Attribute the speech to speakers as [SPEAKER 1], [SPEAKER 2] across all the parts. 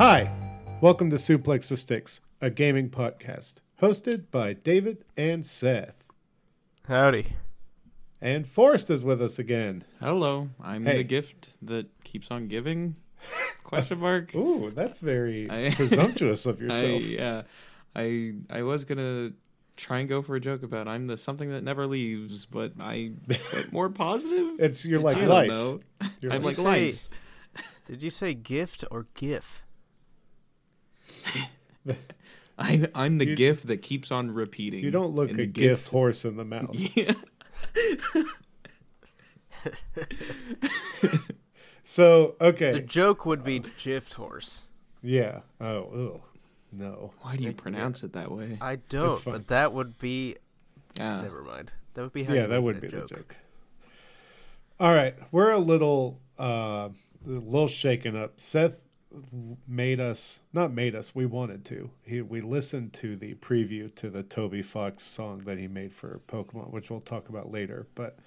[SPEAKER 1] Hi, welcome to Suplex the Sticks, a gaming podcast hosted by David and Seth.
[SPEAKER 2] Howdy.
[SPEAKER 1] And Forrest is with us again.
[SPEAKER 3] Hello, I'm
[SPEAKER 1] Hey.
[SPEAKER 3] the gift that keeps on giving. Question mark.
[SPEAKER 1] Ooh, that's very
[SPEAKER 3] I-
[SPEAKER 1] presumptuous of
[SPEAKER 3] I
[SPEAKER 1] yourself.
[SPEAKER 3] yeah, I I was gonna try and go for a joke about I'm the something that never leaves, but I went more positive.
[SPEAKER 1] it's you're like
[SPEAKER 3] I don't
[SPEAKER 1] lice.
[SPEAKER 3] know.
[SPEAKER 1] You're
[SPEAKER 3] I'm
[SPEAKER 1] like-
[SPEAKER 3] like
[SPEAKER 2] say-
[SPEAKER 3] lice.
[SPEAKER 2] Did you say gift or gif?
[SPEAKER 3] I I'm the
[SPEAKER 1] You-
[SPEAKER 3] gift that keeps on repeating.
[SPEAKER 1] you don't look a
[SPEAKER 3] the
[SPEAKER 1] gift horse in the mouth.
[SPEAKER 3] Yeah.
[SPEAKER 1] So okay, The
[SPEAKER 2] joke would be gift horse.
[SPEAKER 1] yeah. Oh, ew. no.
[SPEAKER 3] Why do you pronounce it that way?
[SPEAKER 2] I don't, but that would be.
[SPEAKER 3] Yeah.
[SPEAKER 2] Never mind. That would be how
[SPEAKER 1] Yeah,
[SPEAKER 2] you
[SPEAKER 1] that would be
[SPEAKER 2] joke.
[SPEAKER 1] the joke. All right, we're a little, uh, a little shaken up. Seth made us, not made us, we wanted to. He we listened to the preview to the Toby Fox song that he made for Pokemon, which we'll talk about later. But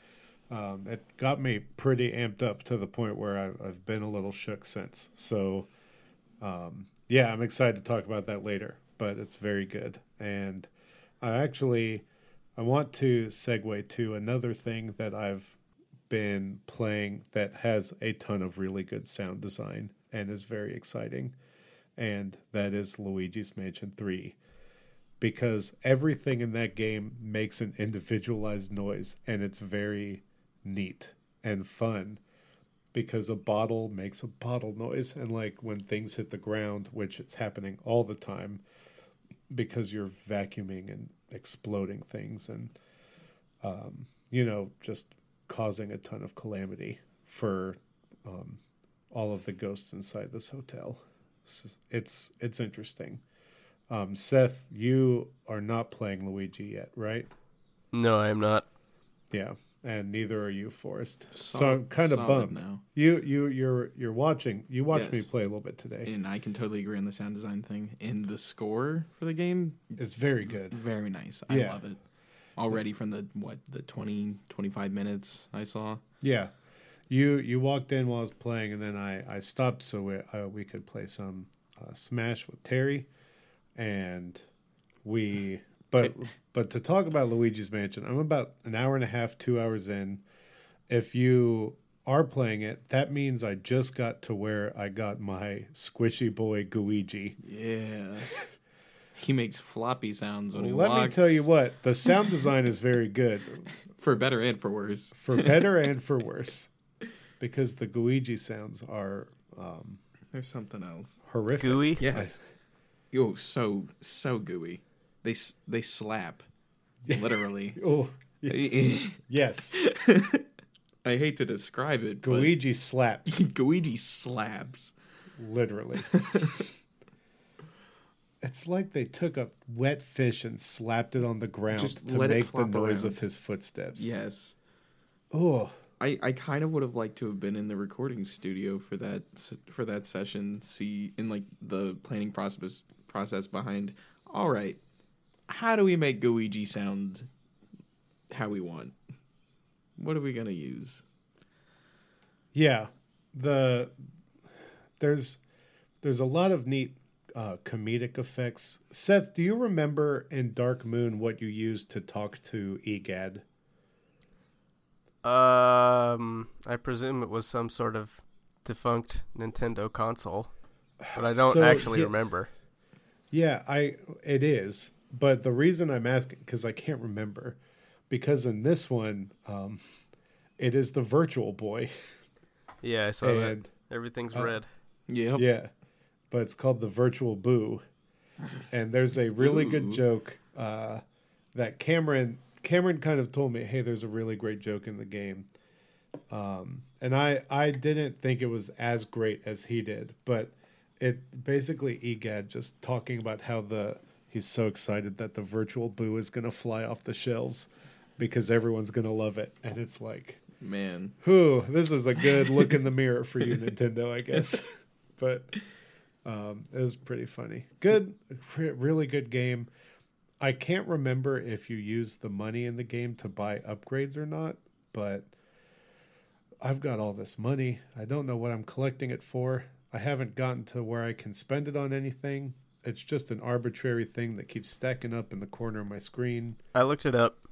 [SPEAKER 1] um, it got me pretty amped up to the point where I, I've been a little shook since. So, um, yeah, I'm excited to talk about that later. But it's very good, and I actually. I want to segue to another thing that I've been playing that has a ton of really good sound design and is very exciting. And that is Luigi's Mansion 3. Because everything in that game makes an individualized noise and it's very neat and fun. Because a bottle makes a bottle noise. And like when things hit the ground, which it's happening all the time, because you're vacuuming and exploding things and um, you know just causing a ton of calamity for um, all of the ghosts inside this hotel it's it's, it's interesting um, seth you are not playing luigi yet right
[SPEAKER 2] No, I am not.
[SPEAKER 1] yeah and neither are you forrest so i'm kind of bummed
[SPEAKER 3] now.
[SPEAKER 1] you you you're you're watching you watched me play a little bit today
[SPEAKER 3] And I can totally agree on the sound design thing. And the score for the game,
[SPEAKER 1] it's very good
[SPEAKER 3] very nice. I
[SPEAKER 1] Yeah.
[SPEAKER 3] love it. Already from the what the 20 25 minutes I saw.
[SPEAKER 1] Yeah, you you walked in while I was playing, and then I I stopped so we uh, we could play some uh, Smash with Terry, and we but but to talk about Luigi's Mansion, I'm about an hour and a half, two hours in. If you are playing it, that means I just got to where I got my squishy boy Gooigi.
[SPEAKER 3] Yeah. he makes floppy sounds when he
[SPEAKER 1] Let
[SPEAKER 3] walks.
[SPEAKER 1] me tell you what, the sound design is very good.
[SPEAKER 3] For better and for worse.
[SPEAKER 1] for better and for worse because the Gooigi sounds are um,
[SPEAKER 3] There's something else.
[SPEAKER 1] horrific.
[SPEAKER 2] Gooey?
[SPEAKER 3] Yes. Oh, so so gooey. They they slap. Literally.
[SPEAKER 1] Oh, yes.
[SPEAKER 3] I hate to describe it, but
[SPEAKER 1] slaps,
[SPEAKER 3] Luigi slaps.
[SPEAKER 1] literally. It's like they took a wet fish and slapped it on the ground
[SPEAKER 3] Just
[SPEAKER 1] to make the noise
[SPEAKER 3] around.
[SPEAKER 1] of his footsteps.
[SPEAKER 3] Yes.
[SPEAKER 1] Oh,
[SPEAKER 3] I, I kind of would have liked to have been in the recording studio for that for that session. See in like the planning process process behind. All right, how do we make Luigi sound how we want? What are we gonna use?
[SPEAKER 1] yeah. The there's there's a lot of neat uh, comedic effects. Seth, do you remember in Dark Moon what you used to talk to Egad?
[SPEAKER 2] Um, I presume it was some sort of defunct Nintendo console, but I don't
[SPEAKER 1] So,
[SPEAKER 2] actually
[SPEAKER 1] yeah-
[SPEAKER 2] remember.
[SPEAKER 1] Yeah, I it is, but the reason I'm asking because I can't remember, because in this one, um, it is the Virtual Boy,
[SPEAKER 2] Yeah, I saw
[SPEAKER 1] and
[SPEAKER 2] that. Everything's
[SPEAKER 1] uh,
[SPEAKER 2] red.
[SPEAKER 3] Yeah,
[SPEAKER 1] yeah, but it's called the Virtual Boo, and there's a really good joke uh, that Cameron Cameron kind of told me, hey, there's a really great joke in the game, um, and I I didn't think it was as great as he did, but it basically Egad just talking about how the he's so excited that the virtual boo is gonna fly off the shelves because everyone's gonna love it, and it's like,
[SPEAKER 3] Man.
[SPEAKER 1] whew, this is a good look in the mirror for you, Nintendo, I guess. but um, it was pretty funny. Good, really good game. I can't remember if you used the money in the game to buy upgrades or not, but I've got all this money. I don't know what I'm collecting it for. I haven't gotten to where I can spend it on anything. It's just an arbitrary thing that keeps stacking up in the corner of my screen.
[SPEAKER 2] I looked it up.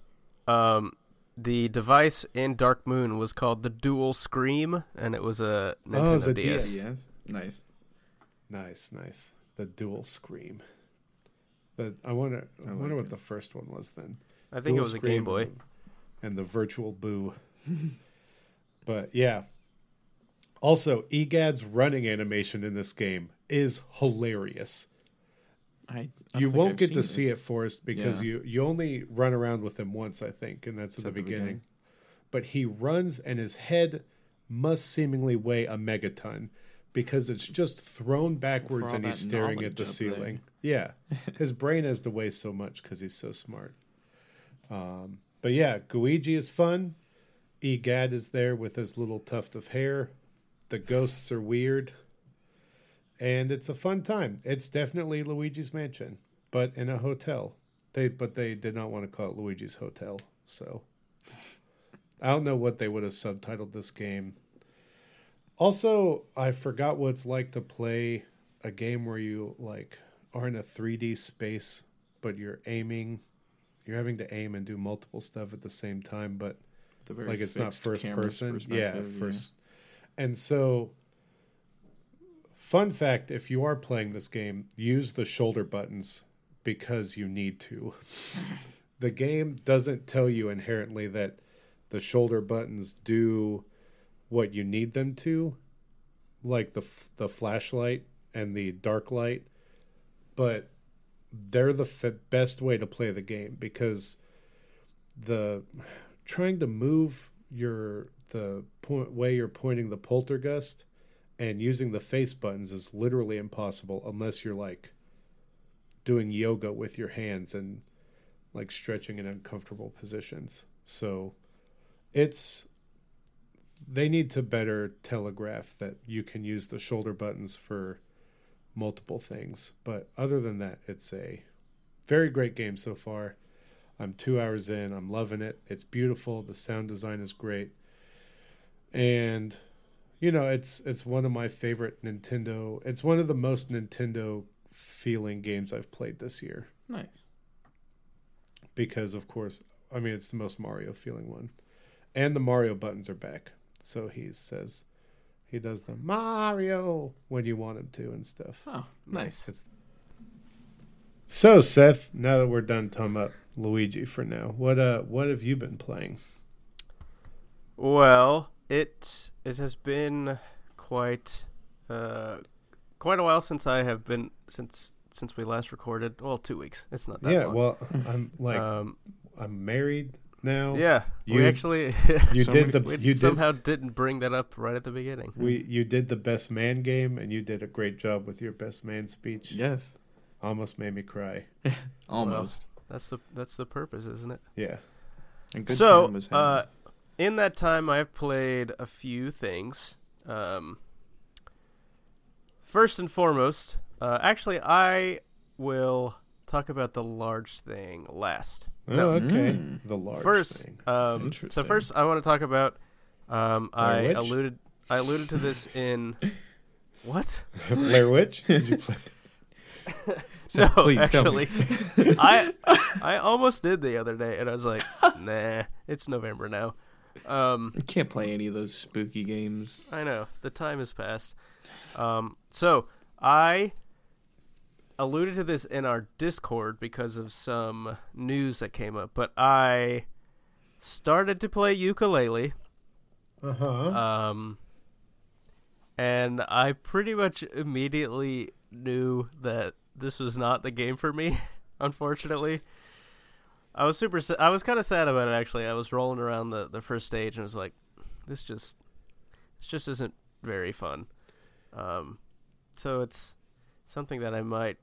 [SPEAKER 2] Um, the device in Dark Moon was called the Dual Scream, and it was a Nintendo
[SPEAKER 1] Oh, it's a
[SPEAKER 2] DS.
[SPEAKER 1] DS.
[SPEAKER 3] Yes. Nice.
[SPEAKER 1] Nice, nice. The dual scream. The I wonder I,
[SPEAKER 3] I
[SPEAKER 1] wonder
[SPEAKER 3] like
[SPEAKER 1] what
[SPEAKER 3] it.
[SPEAKER 1] the first one was then.
[SPEAKER 2] I think it was a Game Boy.
[SPEAKER 1] and the virtual boo. but yeah. Also, EGAD's running animation in this game is hilarious.
[SPEAKER 3] I, I
[SPEAKER 1] you won't
[SPEAKER 3] I've
[SPEAKER 1] get to
[SPEAKER 3] seen
[SPEAKER 1] see
[SPEAKER 3] this.
[SPEAKER 1] it, Forrest, because
[SPEAKER 3] Yeah.
[SPEAKER 1] you you only run around with him once, I think, and that's at the,
[SPEAKER 3] at the
[SPEAKER 1] beginning.
[SPEAKER 3] beginning.
[SPEAKER 1] But he runs, and his head must seemingly weigh a megaton because it's just thrown backwards, and he's staring at the ceiling. Yeah, his brain has to weigh so much because he's so smart. Um, but yeah, Gooigi is fun. Egad is there with his little tuft of hair. The ghosts are weird. And it's a fun time. It's definitely Luigi's Mansion, but in a hotel. They but they did not want to call it Luigi's Hotel, so I don't know what they would have subtitled this game. Also, I forgot what it's like to play a game where you like are in a 3D space, but you're aiming, you're having to aim and do multiple stuff at the same time, but like it's not first person. Yeah, first. And so, fun fact: if you are playing this game, use the shoulder buttons because you need to. the game doesn't tell you inherently that the shoulder buttons do what you need them to, like the the flashlight and the dark light, but they're the f- best way to play the game because the trying to move your the point way you're pointing the poltergust and using the face buttons is literally impossible unless you're like doing yoga with your hands and like stretching in uncomfortable positions. So it's they need to better telegraph that you can use the shoulder buttons for multiple things. But other than that, it's a very great game so far. I'm two hours in. I'm loving it. It's beautiful. The sound design is great, and you know it's it's one of my favorite Nintendo. It's one of the most Nintendo feeling games I've played this year
[SPEAKER 3] Nice.
[SPEAKER 1] because, of course, I mean it's the most Mario feeling one, and the Mario buttons are back. So he says he does the Mario when you want him to and stuff.
[SPEAKER 3] Oh, nice.
[SPEAKER 1] It's so Seth. Now that we're done talking about Luigi for now, what uh, what have you been playing?
[SPEAKER 2] Well, it it has been quite uh quite a while since I have been since since we last recorded. Well, two weeks. It's not that long.
[SPEAKER 1] yeah,
[SPEAKER 2] long.
[SPEAKER 1] well, I'm like
[SPEAKER 2] um,
[SPEAKER 1] I'm married now.
[SPEAKER 2] yeah,
[SPEAKER 1] you-
[SPEAKER 2] we actually
[SPEAKER 1] you
[SPEAKER 3] So
[SPEAKER 1] did
[SPEAKER 3] many-
[SPEAKER 1] the
[SPEAKER 2] we
[SPEAKER 1] you
[SPEAKER 2] somehow didn't bring that up right at the beginning.
[SPEAKER 1] we you did the best man game, and you did a great job with your best man speech.
[SPEAKER 3] Yes.
[SPEAKER 1] Almost made me cry.
[SPEAKER 3] Almost.
[SPEAKER 2] That's the that's the purpose, isn't it?
[SPEAKER 1] Yeah.
[SPEAKER 3] A good
[SPEAKER 2] so,
[SPEAKER 3] time
[SPEAKER 2] uh, in that time, I've played a few things. Um, first and foremost, uh, actually, I will talk about the large thing last.
[SPEAKER 1] Oh,
[SPEAKER 2] No.
[SPEAKER 1] okay.
[SPEAKER 3] Mm.
[SPEAKER 1] The large
[SPEAKER 2] first,
[SPEAKER 1] thing.
[SPEAKER 2] um, so first, I want to talk about. Um, I
[SPEAKER 1] Witch?
[SPEAKER 2] alluded. I alluded to this in. What?
[SPEAKER 1] Blair Witch. Did you play?
[SPEAKER 3] So
[SPEAKER 2] no,
[SPEAKER 3] please
[SPEAKER 2] actually, I I almost did the other day, and I was like, nah, it's November now. Um,
[SPEAKER 3] You can't play any of those spooky games.
[SPEAKER 2] I know the time has passed. Um, so I alluded to this in our Discord because of some news that came up, but I started to play Yooka-Laylee.
[SPEAKER 1] Uh huh.
[SPEAKER 2] Um, and I pretty much immediately knew that this was not the game for me. Unfortunately, I was super. I was kind of sad about it actually. I was rolling around the the first stage and was like, "This just, this just isn't very fun." Um, so it's something that I might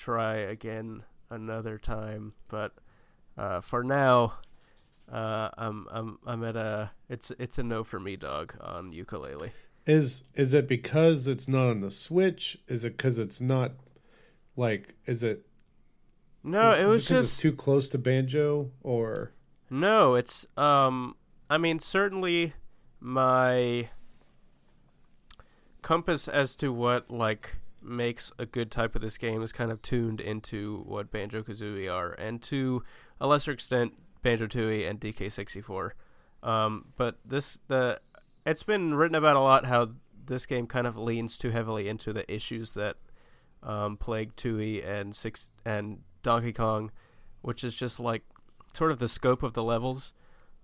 [SPEAKER 2] try again another time, but uh, for now, uh, I'm I'm I'm at a it's it's a no for me, dog, on Yooka-Laylee.
[SPEAKER 1] Is is it because it's not on the Switch? Is it because it's not like? Is it?
[SPEAKER 2] No, it was
[SPEAKER 1] it's
[SPEAKER 2] just
[SPEAKER 1] too close to banjo, or
[SPEAKER 2] no. It's um. I mean, certainly my compass as to what like makes a good type of this game is kind of tuned into what Banjo Kazooie are, and to a lesser extent, Banjo Tooie and DK sixty four. Um, but this the it's been written about a lot how this game kind of leans too heavily into the issues that um, plague Tooie and six and Donkey Kong, which is just like sort of the scope of the levels.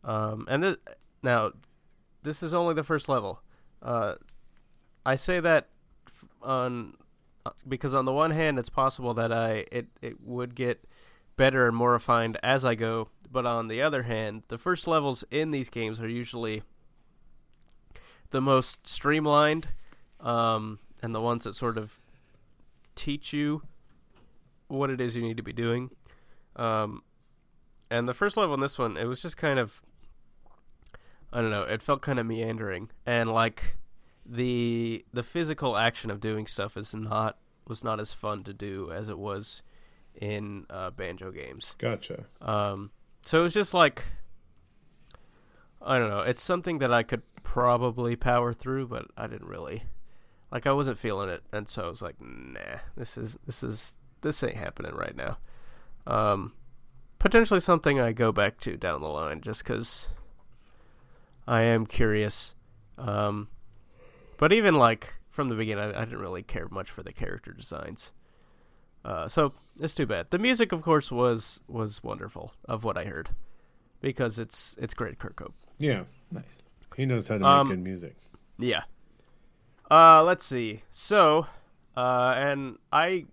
[SPEAKER 2] Um, and th- now, this is only the first level. Uh, I say that on because on the one hand, it's possible that I it it would get better and more refined as I go, but on the other hand, the first levels in these games are usually the most streamlined um, and the ones that sort of teach you what it is you need to be doing. Um, and the first level in this one, it was just kind of, I don't know, it felt kind of meandering, and like the the physical action of doing stuff is not was not as fun to do as it was in uh, banjo games.
[SPEAKER 1] Gotcha.
[SPEAKER 2] Um, so it was just like, I don't know, it's something that I could probably power through, but I didn't really, like, I wasn't feeling it, and so I was like, nah, this is this is this ain't happening right now. Um, potentially something I go back to down the line, just because I am curious. Um, but even like from the beginning, I, I didn't really care much for the character designs. Uh, so it's too bad. The music, of course, was was wonderful of what I heard, because it's it's Grant Kirkhope.
[SPEAKER 1] Yeah,
[SPEAKER 3] Nice.
[SPEAKER 1] he knows how to
[SPEAKER 2] Um,
[SPEAKER 1] make good music.
[SPEAKER 2] Yeah. Uh, let's see. So, uh, and I,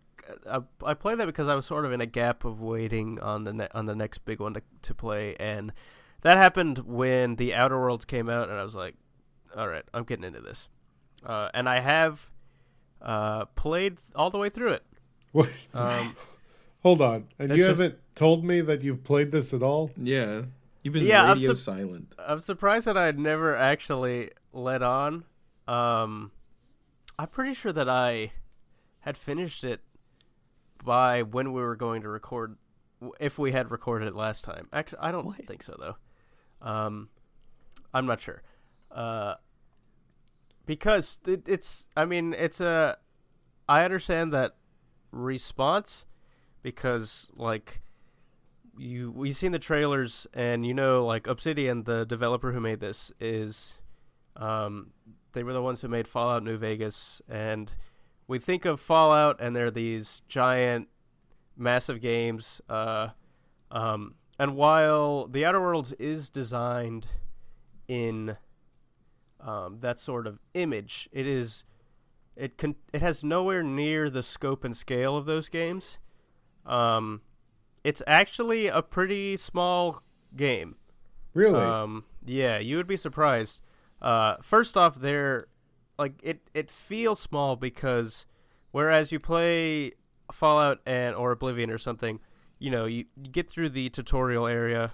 [SPEAKER 2] uh, I played that because I was sort of in a gap of waiting on the ne- on the next big one to to play, and that happened when the Outer Worlds came out, and I was like, all right, I'm getting into this. Uh, and I have, uh, played all the way through it.
[SPEAKER 1] What?
[SPEAKER 2] Um,
[SPEAKER 1] Hold on, and you
[SPEAKER 2] just-
[SPEAKER 1] haven't told me that you've played this at all.
[SPEAKER 3] Yeah. You've been
[SPEAKER 2] Yeah, I'm
[SPEAKER 3] radio silent.
[SPEAKER 2] I'm surprised that I had never actually let on. Um, I'm pretty sure that I had finished it by when we were going to record, if we had recorded it last time. Actually, I don't
[SPEAKER 3] What?
[SPEAKER 2] think so though. Um, I'm not sure. Uh, because it, it's, I mean, it's a. I understand that response because like you we've seen the trailers and you know like Obsidian the developer who made this is um they were the ones who made Fallout New Vegas and we think of Fallout and they're these giant massive games uh um and while the Outer Worlds is designed in um that sort of image it is it can it has nowhere near the scope and scale of those games um it's actually a pretty small game.
[SPEAKER 1] Really?
[SPEAKER 2] Um, yeah, you would be surprised. Uh, first off, they're like it. It feels small because whereas you play Fallout and or Oblivion or something, you know, you, you get through the tutorial area,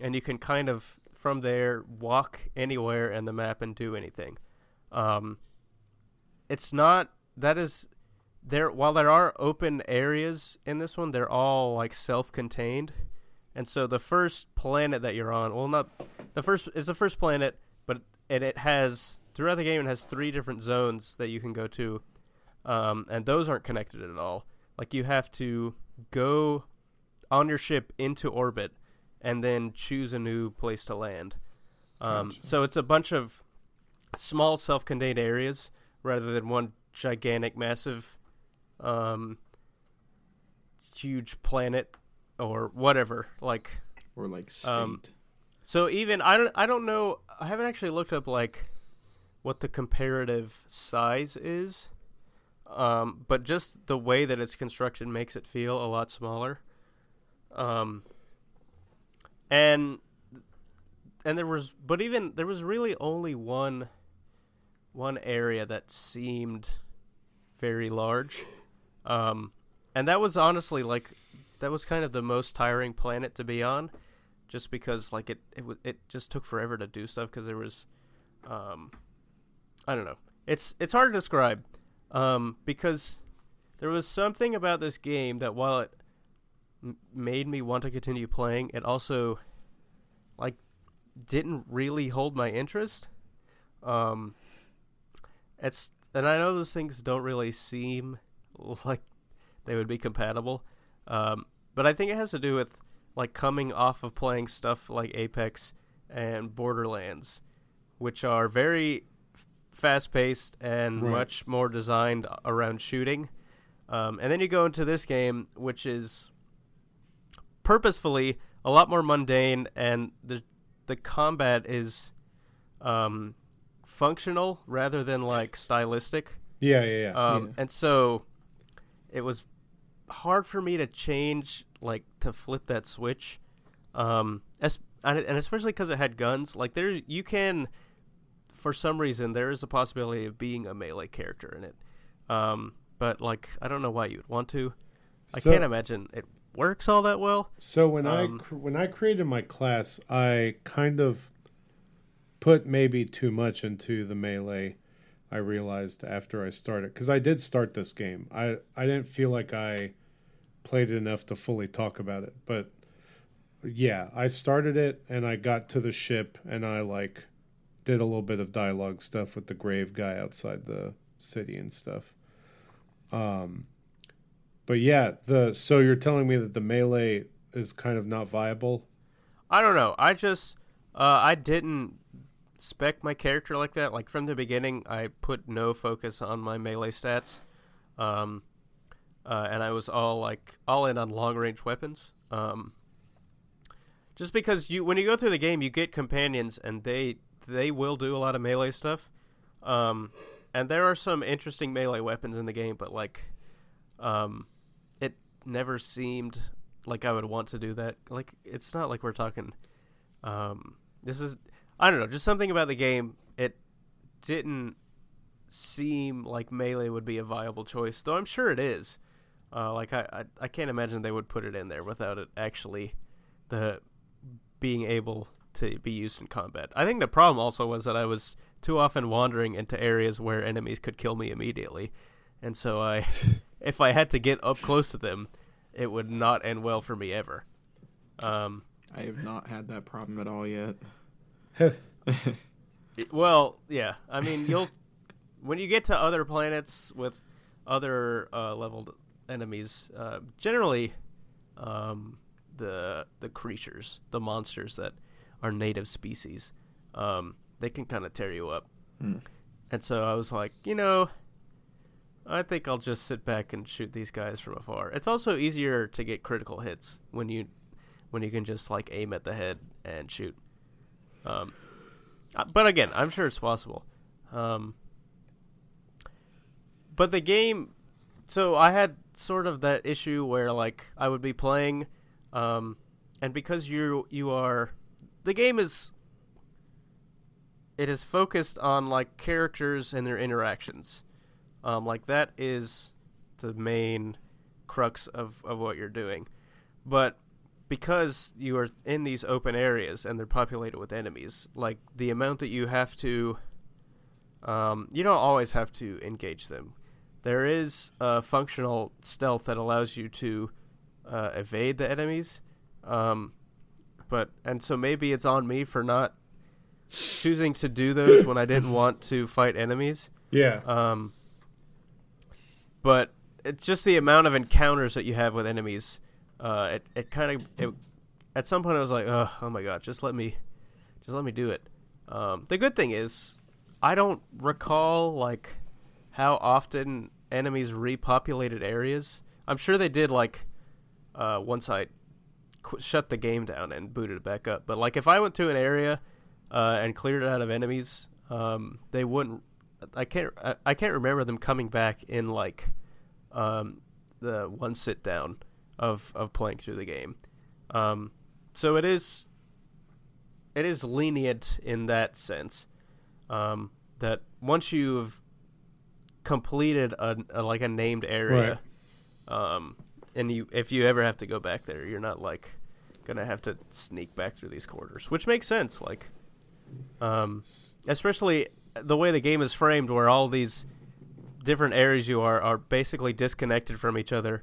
[SPEAKER 2] and you can kind of from there walk anywhere in the map and do anything. Um, it's not that is there while there are open areas in this one, they're all like self-contained. And so the first planet that you're on, well not the first is the first planet, but and it has throughout the game it has three different zones that you can go to. Um, and those aren't connected at all. Like you have to go on your ship into orbit and then choose a new place to land. Um,
[SPEAKER 3] Gotcha.
[SPEAKER 2] so it's a bunch of small self-contained areas rather than one gigantic massive um, huge planet or whatever. Like
[SPEAKER 3] Or like state.
[SPEAKER 2] Um, so even I don't I don't know I haven't actually looked up like what the comparative size is. Um, but just the way that it's constructed makes it feel a lot smaller. Um, and and there was but even there was really only one one area that seemed very large. Um, and that was honestly like that was kind of the most tiring planet to be on just because like it it, it just took forever to do stuff because there was um i don't know it's it's hard to describe um because there was something about this game that while it made me want to continue playing it also like didn't really hold my interest um it's and I know those things don't really seem like they would be compatible, um, but I think it has to do with like coming off of playing stuff like Apex and Borderlands, which are very fast paced and
[SPEAKER 1] Right.
[SPEAKER 2] much more designed around shooting. Um, and then you go into this game, which is purposefully a lot more mundane, and the the combat is um, functional rather than like stylistic.
[SPEAKER 1] Yeah, yeah, yeah.
[SPEAKER 2] Um,
[SPEAKER 3] Yeah.
[SPEAKER 2] And so it was hard for me to change, like to flip that switch, um, as, and and especially because it had guns. Like there, you can, for some reason, there is a possibility of being a melee character in it. Um, but like, I don't know why you'd want to. I
[SPEAKER 1] So-
[SPEAKER 2] can't imagine it works all that well.
[SPEAKER 1] So when
[SPEAKER 2] Um,
[SPEAKER 1] I cr- when I created my class, I kind of put maybe too much into the melee. I realized after I started because I did start this game. I I didn't feel like I played it enough to fully talk about it, but yeah, I started it and I got to the ship and I like did a little bit of dialogue stuff with the grave guy outside the city and stuff. Um but yeah, the so you're telling me that the melee is kind of not viable?
[SPEAKER 2] I don't know. I just uh, I didn't spec my character like that. Like from the beginning, I put no focus on my melee stats, um, uh, and I was all like all in on long range weapons. Um, just because you when you go through the game, you get companions, and they they will do a lot of melee stuff. Um, and there are some interesting melee weapons in the game, but like, um, never seemed like I would want to do that. Like, it's not like we're talking. Um, this is I don't know, just something about the game. It didn't seem like melee would be a viable choice, though I'm sure it is. Uh, like I, I, I can't imagine they would put it in there without it actually the being able to be used in combat. I think the problem also was that I was too often wandering into areas where enemies could kill me immediately, and so I, if I had to get up close to them, it would not end well for me ever. Um,
[SPEAKER 3] I have not had that problem at all yet.
[SPEAKER 2] Well, yeah. I mean, you'll when you get to other planets with other uh, leveled enemies, uh, generally, um, the the creatures, the monsters that are native species, um, they can kind of tear you up.
[SPEAKER 3] Hmm.
[SPEAKER 2] And so I was like, you know, I think I'll just sit back and shoot these guys from afar. It's also easier to get critical hits when you when you can just like aim at the head and shoot. Um, uh, but again, I'm sure it's possible. Um, but the game, so I had sort of that issue where like I would be playing, um, and because you you are, the game is. It is focused on like characters and their interactions, um, like that is the main crux of of what you're doing, but because you are in these open areas and they're populated with enemies, like the amount that you have to, um, you don't always have to engage them. There is a functional stealth that allows you to uh, evade the enemies, um, but and so maybe it's on me for not choosing to do those when I didn't want to fight enemies.
[SPEAKER 1] Yeah.
[SPEAKER 2] Um, but it's just the amount of encounters that you have with enemies. Uh, it it kind of at some point I was like, oh, oh my god, just let me, just let me do it. Um, the good thing is, I don't recall like how often enemies repopulated areas. I'm sure they did like uh, once I qu- shut the game down and booted it back up. But like if I went to an area uh, and cleared it out of enemies, um, they wouldn't. I can't. I, I can't remember them coming back in like um, the one sit down of of playing through the game. Um, so it is. It is lenient in that sense. Um, that once you've completed a, a like a named area, um, and you if you ever have to go back there, you're not like gonna have to sneak back through these corridors, which makes sense. Like, um, especially the way the game is framed, where all these different areas you are are basically disconnected from each other.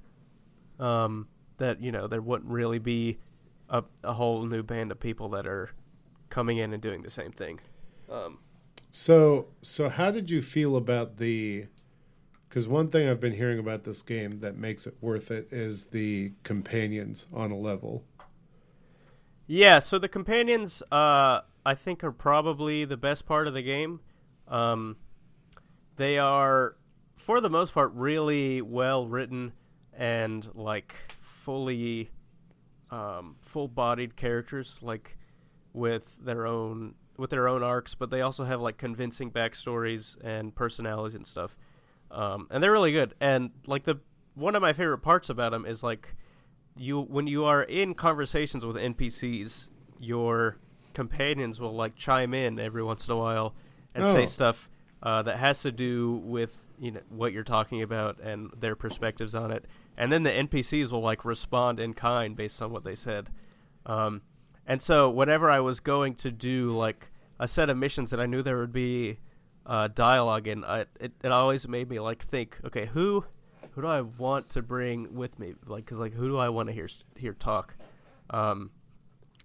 [SPEAKER 2] Um, that you know there wouldn't really be a a whole new band of people that are coming in and doing the same thing. Um,
[SPEAKER 1] So, so how did you feel about the? Because one thing I've been hearing about this game that makes it worth it is the companions on a level.
[SPEAKER 2] Yeah, so the companions, uh, I think, are probably the best part of the game. Um, they are, for the most part, really well written and like fully, um, full-bodied characters, like with their own with their own arcs, but they also have like convincing backstories and personalities and stuff. Um, and they're really good. And like the one of my favorite parts about them is like you when you are in conversations with NPCs, your companions will like chime in every once in a while and
[SPEAKER 1] Oh.
[SPEAKER 2] say stuff uh, that has to do with you know what you're talking about and their perspectives on it. And then the NPCs will like respond in kind based on what they said. Um, and so whenever I was going to do like a set of missions that I knew there would be uh, dialogue in, I, it it always made me like think, okay, who who do I want to bring with me? Like, cause like who do I want to hear hear talk? Um,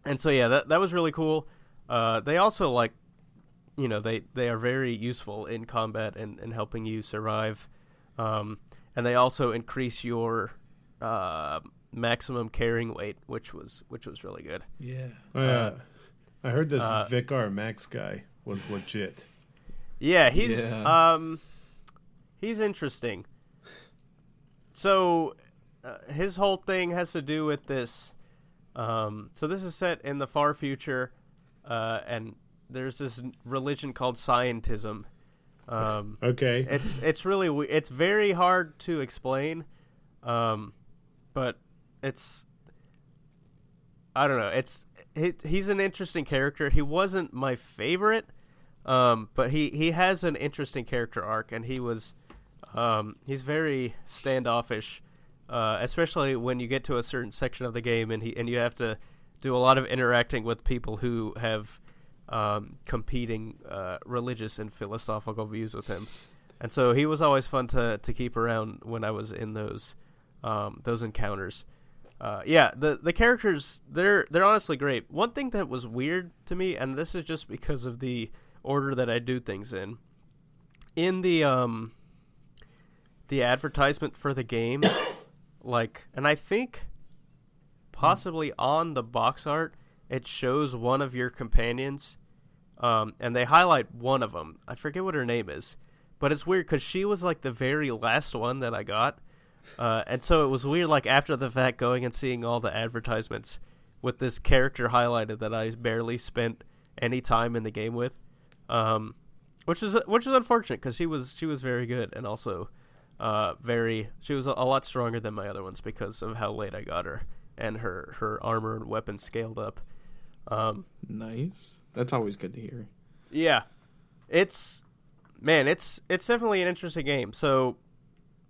[SPEAKER 2] and so yeah, that that was really cool. Uh, they also like, you know, they they are very useful in combat and, and helping you survive. Um, and they also increase your uh, maximum carrying weight, which was which was really good.
[SPEAKER 3] Yeah.
[SPEAKER 1] Oh, yeah. I heard this
[SPEAKER 2] uh,
[SPEAKER 1] Vicar Max guy was legit.
[SPEAKER 2] Yeah, he's
[SPEAKER 3] Yeah.
[SPEAKER 2] um he's interesting. So uh, his whole thing has to do with this um so this is set in the far future uh and there's this religion called scientism. Um
[SPEAKER 1] Okay.
[SPEAKER 2] it's it's really it's very hard to explain um but it's i don't know it's he, he's an interesting character he wasn't my favorite um but he he has an interesting character arc and he was um he's very standoffish uh especially when you get to a certain section of the game and he and you have to do a lot of interacting with people who have um, competing uh, religious and philosophical views with him, and so he was always fun to, to keep around when I was in those um, those encounters. Uh, yeah, the the characters they're they're honestly great. One thing that was weird to me, and this is just because of the order that I do things in, in the um the advertisement for the game, like, and I think possibly on the box art it shows one of your companions um, and they highlight one of them i forget what her name is but it's weird because she was like the very last one that i got uh, and so it was weird like after the fact going and seeing all the advertisements with this character highlighted that i barely spent any time in the game with um, which is which is unfortunate because she was she was very good and also uh, very she was a, a lot stronger than my other ones because of how late i got her and her her armor and weapons scaled up um,
[SPEAKER 3] Nice. That's always good to hear.
[SPEAKER 2] yeah, it's man, it's it's definitely an interesting game. So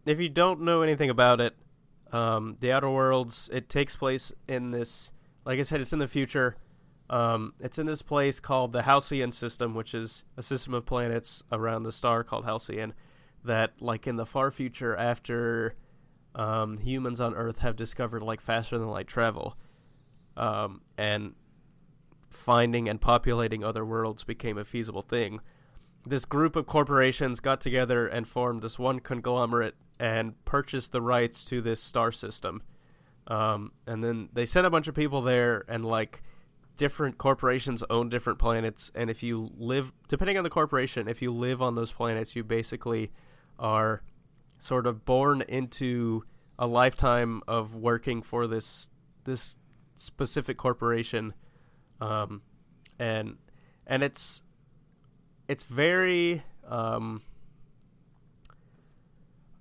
[SPEAKER 2] if you don't know anything about it, um, the Outer Worlds it takes place in this. Like I said, it's in the future. Um, it's in this place called the Halcyon system, which is a system of planets around the star called Halcyon. That, like in the far future, after um, humans on Earth have discovered like faster than light travel, um, and finding and populating other worlds became a feasible thing. This group of corporations got together and formed this one conglomerate and purchased the rights to this star system. Um, and then they sent a bunch of people there, and like different corporations own different planets. And if you live, depending on the corporation, if you live on those planets, you basically are sort of born into a lifetime of working for this this specific corporation um, and and it's it's very um,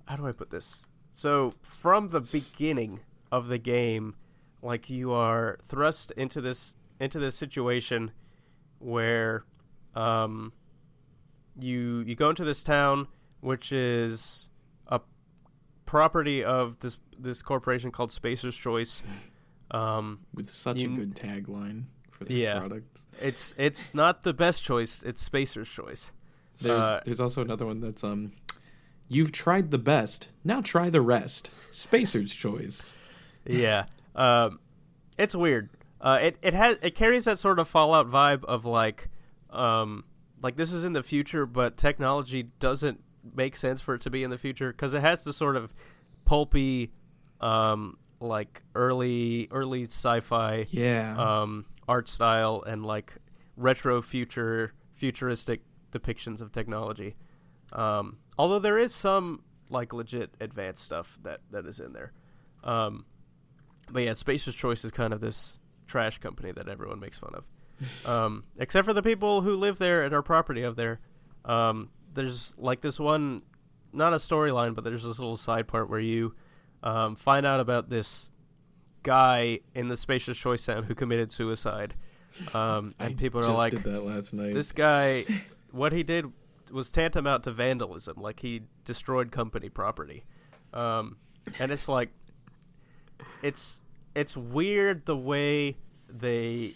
[SPEAKER 2] how do I put this? So from the beginning of the game, like you are thrust into this into this situation where um, you you go into this town, which is a property of this this corporation called Spacer's Choice. Um,
[SPEAKER 3] With such
[SPEAKER 2] You-
[SPEAKER 3] a good tagline for the
[SPEAKER 2] Yeah.
[SPEAKER 3] product.
[SPEAKER 2] it's it's not the best choice. It's Spacer's Choice.
[SPEAKER 3] There's
[SPEAKER 2] Uh,
[SPEAKER 3] there's also another one that's um You've tried the best. Now try the rest. Spacer's choice.
[SPEAKER 2] yeah. Um, it's weird. Uh, it it has it carries that sort of Fallout vibe of like, um, like this is in the future, but technology doesn't make sense for it to be in the future because it has this sort of pulpy, um, like early early sci-fi
[SPEAKER 3] Yeah.
[SPEAKER 2] um, art style and like retro future futuristic depictions of technology. Um, although there is some like legit advanced stuff that that is in there. Um, but yeah, Spacer's Choice is kind of this trash company that everyone makes fun of, um, except for the people who live there and are property of there. Um, there's like this one, not a storyline, but there's this little side part where you um, find out about this guy in the Spacer's Choice town who committed suicide. Um, and people are like,
[SPEAKER 3] did that last night.
[SPEAKER 2] this guy, what he did was tantamount to vandalism. Like he destroyed company property, um, and it's like, it's it's weird the way they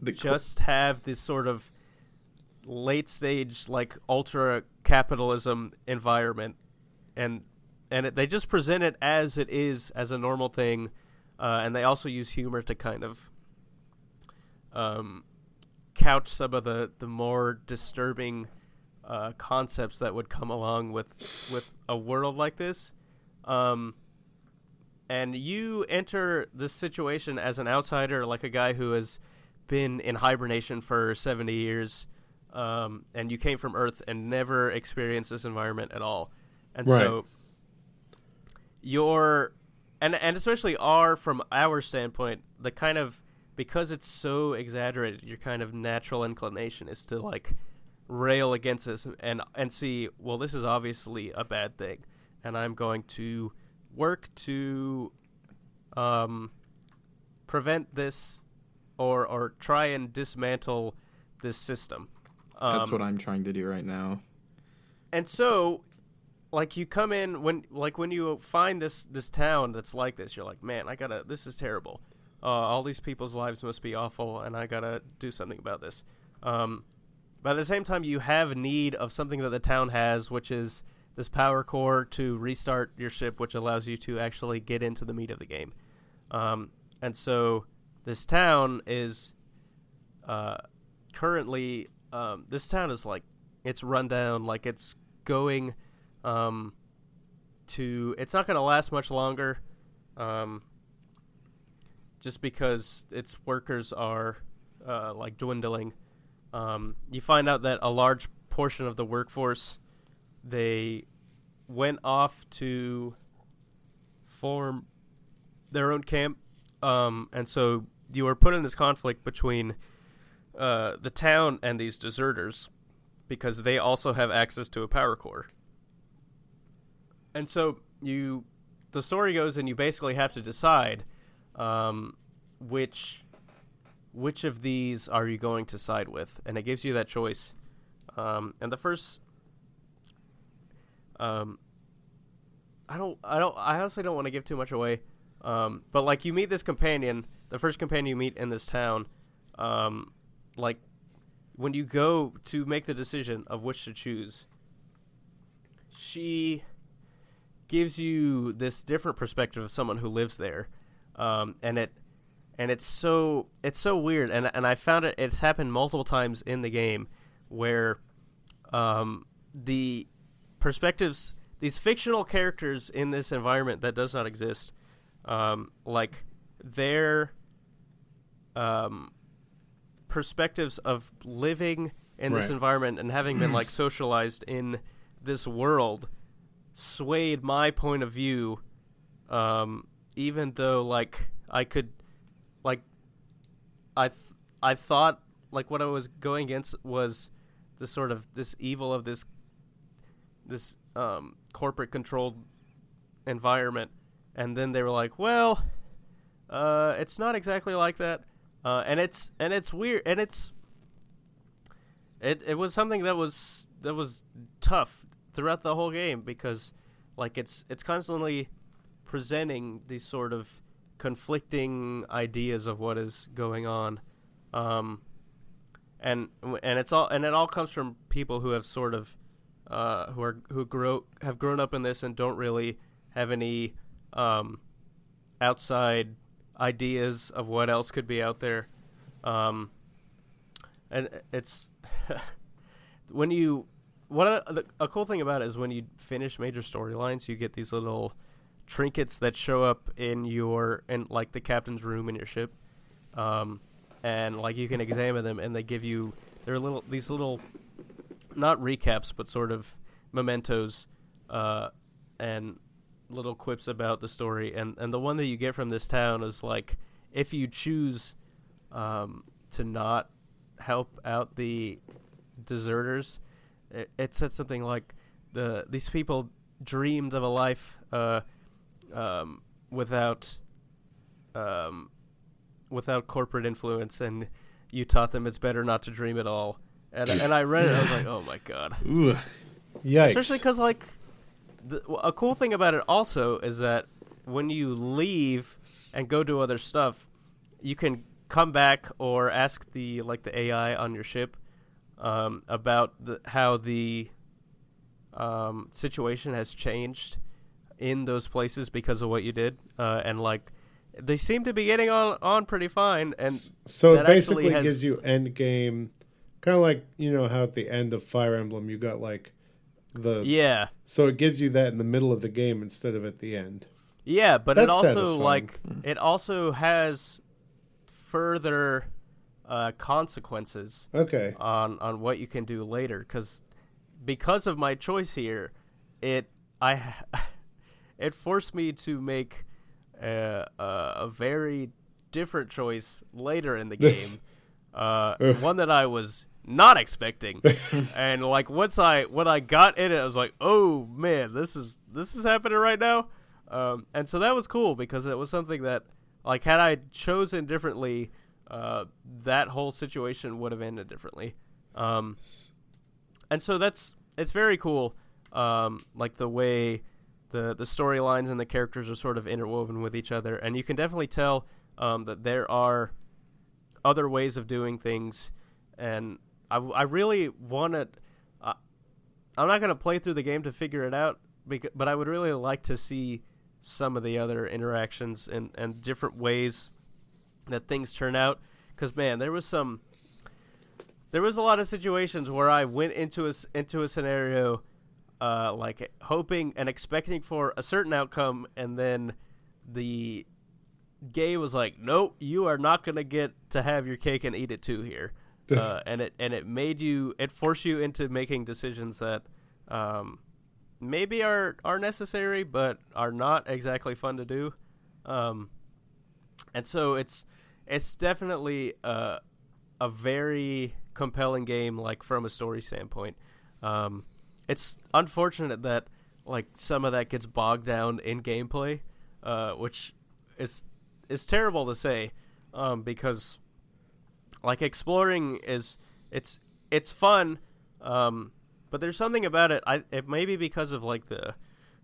[SPEAKER 3] the qu-
[SPEAKER 2] just have this sort of late stage like ultra capitalism environment and and it, they just present it as it is as a normal thing uh, and they also use humor to kind of um, couch some of the the more disturbing uh, concepts that would come along with with a world like this um, and you enter this situation as an outsider like a guy who has been in hibernation for 70 years um, and you came from earth and never experienced this environment at all and
[SPEAKER 1] Right.
[SPEAKER 2] so your and and especially our from our standpoint the kind of because it's so exaggerated your kind of natural inclination is to like rail against this and and see well this is obviously a bad thing and i'm going to work to um prevent this or or try and dismantle this system
[SPEAKER 3] that's
[SPEAKER 2] Um,
[SPEAKER 3] what I'm trying to do right now.
[SPEAKER 2] and so like you come in when like when you find this this town that's like this you're like man i gotta this is terrible. Uh, all these people's lives must be awful and i gotta do something about this. Um, but at the same time you have need of something that the town has which is this power core to restart your ship which allows you to actually get into the meat of the game. Um, and so this town is uh, currently um, this town is like it's run down like it's going um, to it's not going to last much longer um, just because its workers are uh, like dwindling um, you find out that a large portion of the workforce they went off to form their own camp um, and so you are put in this conflict between uh, the town and these deserters because they also have access to a power core. And so you, the story goes, and you basically have to decide um, which which of these are you going to side with, and it gives you that choice. Um, and the first, um, I don't, I don't, I honestly don't want to give too much away. Um, but like you meet this companion, the first companion you meet in this town, um, like when you go to make the decision of which to choose, she gives you this different perspective of someone who lives there, um, and it and it's so it's so weird, and and I found it it's happened multiple times in the game where um, the perspectives these fictional characters in this environment that does not exist, um, like their um, perspectives of living in this environment and having been like socialized in this world swayed my point of view um, even though like I could like I th- I thought like what I was going against was the sort of this evil of this this um, corporate controlled environment. And then they were like well uh, it's not exactly like that. Uh, and it's and it's weird and it's it it was something that was that was tough throughout the whole game because like it's it's constantly presenting these sort of conflicting ideas of what is going on. Um and and it's all and it all comes from people who have sort of uh who are who grow have grown up in this and don't really have any um outside ideas of what else could be out there. Um and it's when you of the, a cool thing about it is when you finish major storylines, you get these little trinkets that show up in your in like the captain's room in your ship, um, and like you can examine them, and they give you they're little these little not recaps but sort of mementos, uh, and little quips about the story, and and the one that you get from this town is like if you choose um, to not help out the deserters, it, it said something like the these people dreamed of a life uh, um, without um, without corporate influence, and you taught them it's better not to dream at all. And and I read it, I was like, oh my god.
[SPEAKER 3] Ooh.
[SPEAKER 1] Yikes!
[SPEAKER 2] Especially because like the, a cool thing about it also is that when you leave and go do other stuff, you can come back or ask the like the AI on your ship um, about the, how the um, situation has changed in those places because of what you did, uh, and like they seem to be getting on on pretty fine. And
[SPEAKER 1] so it basically
[SPEAKER 2] has-
[SPEAKER 1] gives you end game, kind of like you know how at the end of Fire Emblem you got like the
[SPEAKER 2] yeah,
[SPEAKER 1] so it gives you that in the middle of the game instead of at the end.
[SPEAKER 2] Yeah, but it also
[SPEAKER 1] satisfying.
[SPEAKER 2] like it also has further uh, consequences
[SPEAKER 1] Okay,
[SPEAKER 2] on on what you can do later. Because because of my choice here, it I it forced me to make a, a, a very different choice later in the game, uh, one that I was not expecting, and like once I when I got in it, I was like, oh man, this is this is happening right now, um, and so that was cool because it was something that like had I chosen differently, uh, that whole situation would have ended differently. Um, and so that's it's very cool. Um, like the way the the storylines and the characters are sort of interwoven with each other, and you can definitely tell um, that there are other ways of doing things. And I, I really want to. Uh, I'm not going to play through the game to figure it out, because, but I would really like to see some of the other interactions and, and different ways that things turn out. Because man, there was some there was a lot of situations where I went into a into a scenario, uh, like hoping and expecting for a certain outcome, and then the gay was like, "Nope, you are not gonna get to have your cake and eat it too here," uh, and it and it made you it forced you into making decisions that um, maybe are are necessary but are not exactly fun to do, um, and so it's it's definitely uh, a very compelling game, like from a story standpoint. Um, it's unfortunate that like some of that gets bogged down in gameplay, uh, which is is terrible to say, um, because like exploring is it's it's fun, um, but there's something about it. I it may be because of like the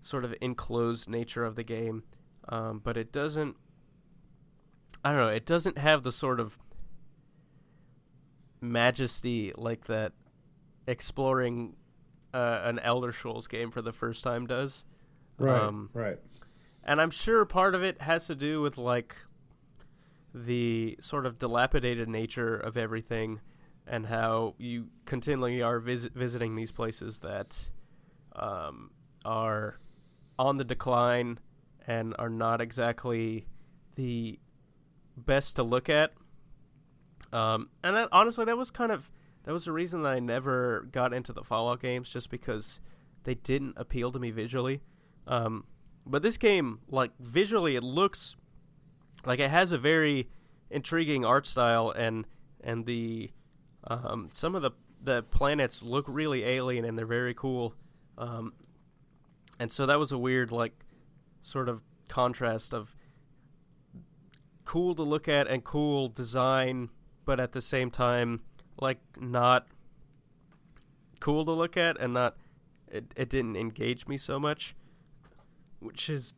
[SPEAKER 2] sort of enclosed nature of the game, um, but it doesn't. I don't know. It doesn't have the sort of majesty like that exploring uh, an Elder Scrolls game for the first time does.
[SPEAKER 1] right,
[SPEAKER 2] Um,
[SPEAKER 1] right.
[SPEAKER 2] and I'm sure part of it has to do with like the sort of dilapidated nature of everything and how you continually are vis- visiting these places that um, are on the decline and are not exactly the best to look at. Um, and that, honestly, that was kind of that was the reason that I never got into the Fallout games, just because they didn't appeal to me visually. Um, but this game, like visually, it looks like it has a very intriguing art style, and and the um, some of the the planets look really alien and they're very cool. Um, and so that was a weird like sort of contrast of cool to look at and cool design, but at the same time like not cool to look at and not it, it didn't engage me so much which is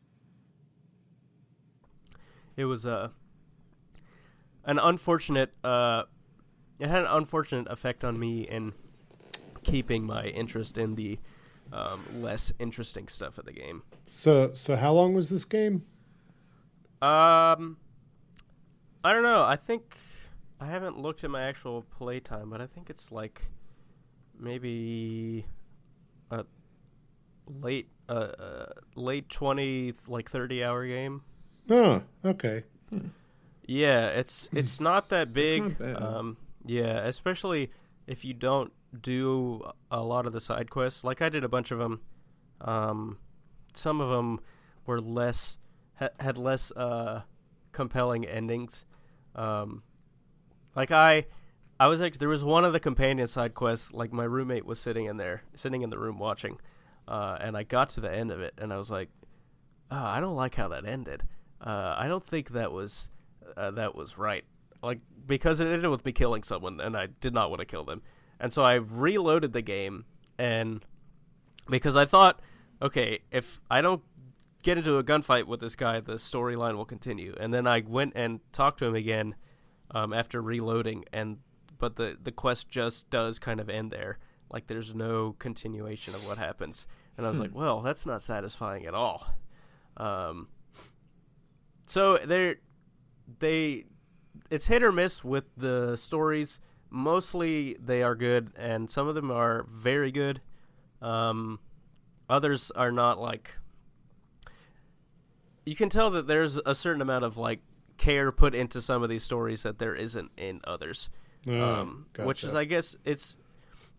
[SPEAKER 2] it was uh, an unfortunate uh, it had an unfortunate effect on me in keeping my interest in the um, less interesting stuff of the game
[SPEAKER 1] So, so how long was this game?
[SPEAKER 2] um i don't know i think I haven't looked at my actual playtime, but I think it's like maybe a late uh, uh late 20 like 30 hour game.
[SPEAKER 1] Oh, okay.
[SPEAKER 2] Yeah, it's it's not that big.
[SPEAKER 3] not bad.
[SPEAKER 2] Um yeah, especially if you don't do a lot of the side quests. Like I did a bunch of them. Um some of them were less ha- had less uh compelling endings. Um like I I was like there was one of the companion side quests like my roommate was sitting in there, sitting in the room watching. Uh and I got to the end of it and I was like, oh, I don't like how that ended. Uh I don't think that was uh, that was right. Like because it ended with me killing someone, and I did not want to kill them, and so I reloaded the game, and because I thought, okay, if I don't get into a gunfight with this guy, the storyline will continue, and then I went and talked to him again um, after reloading, and but the the quest just does kind of end there, like there's no continuation of what happens, and I was
[SPEAKER 3] Hmm.
[SPEAKER 2] like, well, that's not satisfying at all. Um, so they're they it's hit or miss with the stories. Mostly they are good, and some of them are very good. Um, others are not like. You can tell that there's a certain amount of like care put into some of these stories that there isn't in others.
[SPEAKER 1] Oh,
[SPEAKER 2] um, which is, I guess, it's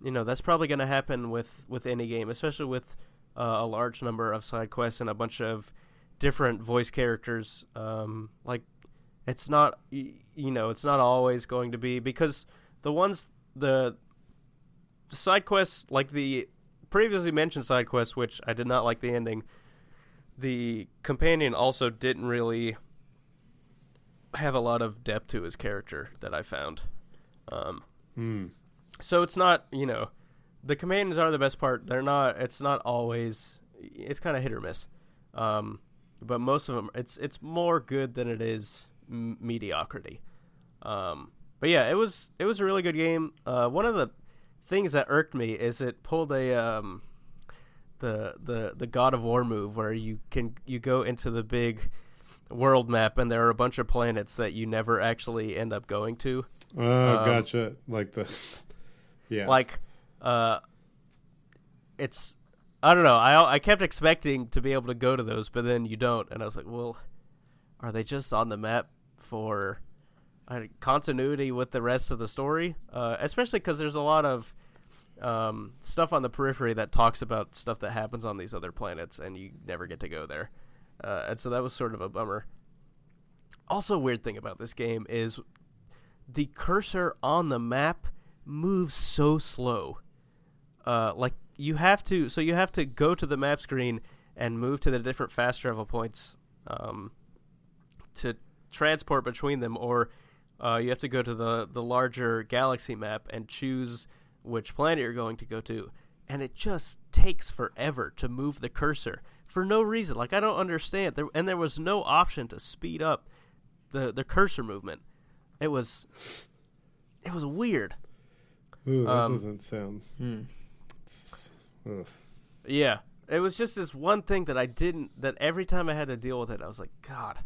[SPEAKER 2] you know that's probably going to happen with with any game, especially with uh, a large number of side quests and a bunch of different voice characters. Um, like it's not you know it's not always going to be because the ones the side quests like the previously mentioned side quests, which I did not like the ending. The companion also didn't really have a lot of depth to his character that I found. Um,
[SPEAKER 1] Hmm.
[SPEAKER 2] so it's not, you know, the companions are the best part. They're not. It's not always. It's kind of hit or miss. Um, but most of them, it's it's more good than it is m- mediocrity. Um, but yeah, it was it was a really good game. Uh, one of the things that irked me is it pulled a um, the the the God of War move where you can you go into the big world map and there are a bunch of planets that you never actually end up going to.
[SPEAKER 1] Oh,
[SPEAKER 2] Um,
[SPEAKER 1] gotcha. Like the, yeah.
[SPEAKER 2] Like, uh, it's I don't know. I I kept expecting to be able to go to those, but then you don't, and I was like, well, are they just on the map for uh, continuity with the rest of the story? Uh, especially because there's a lot of um, stuff on the periphery that talks about stuff that happens on these other planets, and you never get to go there. Uh, and so that was sort of a bummer. Also, weird thing about this game is the cursor on the map moves so slow. Uh, like you have to, so you have to go to the map screen and move to the different fast travel points um, to transport between them, or uh, you have to go to the the larger galaxy map and choose which planet you're going to go to, and it just takes forever to move the cursor for no reason. Like I don't understand. There and there was no option to speed up the the cursor movement. It was it was weird.
[SPEAKER 1] Ooh, that
[SPEAKER 2] um,
[SPEAKER 1] doesn't sound.
[SPEAKER 3] Hmm.
[SPEAKER 1] It's.
[SPEAKER 2] Yeah, it was just this one thing that I didn't. That every time I had to deal with it, I was like, God,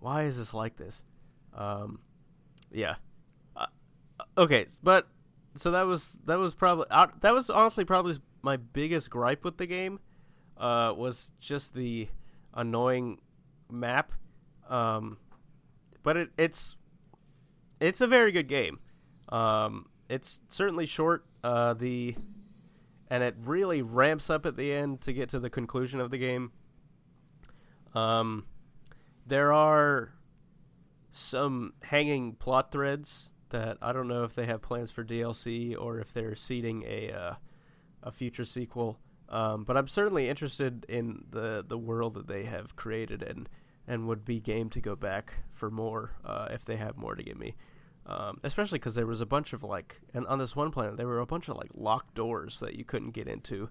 [SPEAKER 2] why is this like this? Um, yeah. Uh, okay, but so that was that was probably that was honestly probably my biggest gripe with the game. Uh, was just the annoying map. Um, but it, it's it's a very good game. Um, it's certainly short. Uh, the and it really ramps up at the end to get to the conclusion of the game. Um, there are some hanging plot threads that I don't know if they have plans for DLC or if they're seeding a uh, a future sequel. Um, but I'm certainly interested in the the world that they have created and and would be game to go back for more uh, if they have more to give me. Um, especially because there was a bunch of like, and on this one planet there were a bunch of like locked doors that you couldn't get into,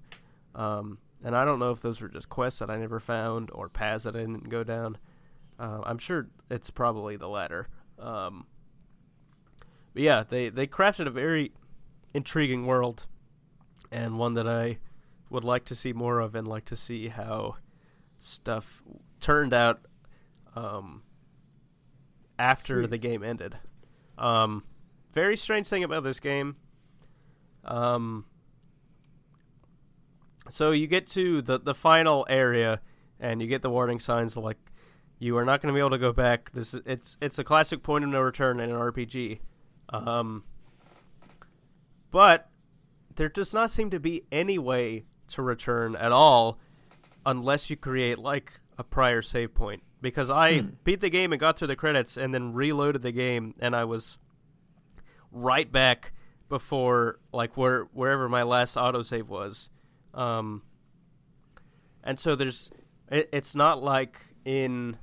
[SPEAKER 2] um, and I don't know if those were just quests that I never found or paths that I didn't go down. Uh, I'm sure it's probably the latter. Um, but yeah, they they crafted a very intriguing world, and one that I would like to see more of, and like to see how stuff turned out um, after
[SPEAKER 1] Sweet.
[SPEAKER 2] the game ended. Um, very strange thing about this game. Um, so you get to the the final area, and you get the warning signs like you are not going to be able to go back. This it's it's a classic point of no return in an RPG. Um, but there does not seem to be any way to return at all unless you create like a prior save point because I
[SPEAKER 3] Hmm.
[SPEAKER 2] beat the game and got through the credits and then reloaded the game and I was right back before like where wherever my last autosave was. Um and so there's it, it's not like in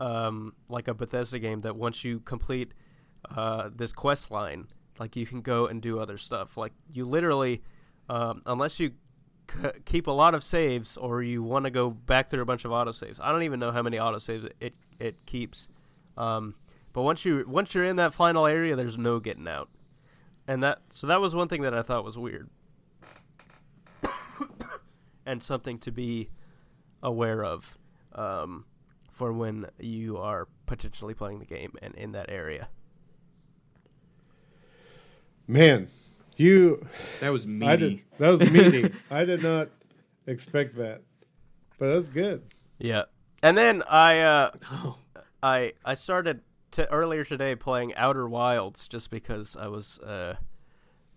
[SPEAKER 2] um like a Bethesda game that once you complete uh this quest line like you can go and do other stuff. Like you literally um unless you c- keep a lot of saves or you want to go back through a bunch of autosaves. I don't even know how many autosaves it it keeps. Um, but once you once you're in that final area, there's no getting out. And that so that was one thing that I thought was weird. and something to be aware of um, for when you are potentially playing the game and in that area.
[SPEAKER 1] Man, you
[SPEAKER 3] That was
[SPEAKER 1] I
[SPEAKER 3] meaty.
[SPEAKER 1] did that was meaty. I did not expect that. But that's good.
[SPEAKER 2] Yeah. And then I uh,
[SPEAKER 3] Oh.
[SPEAKER 2] I I started to earlier today playing Outer Wilds just because I was uh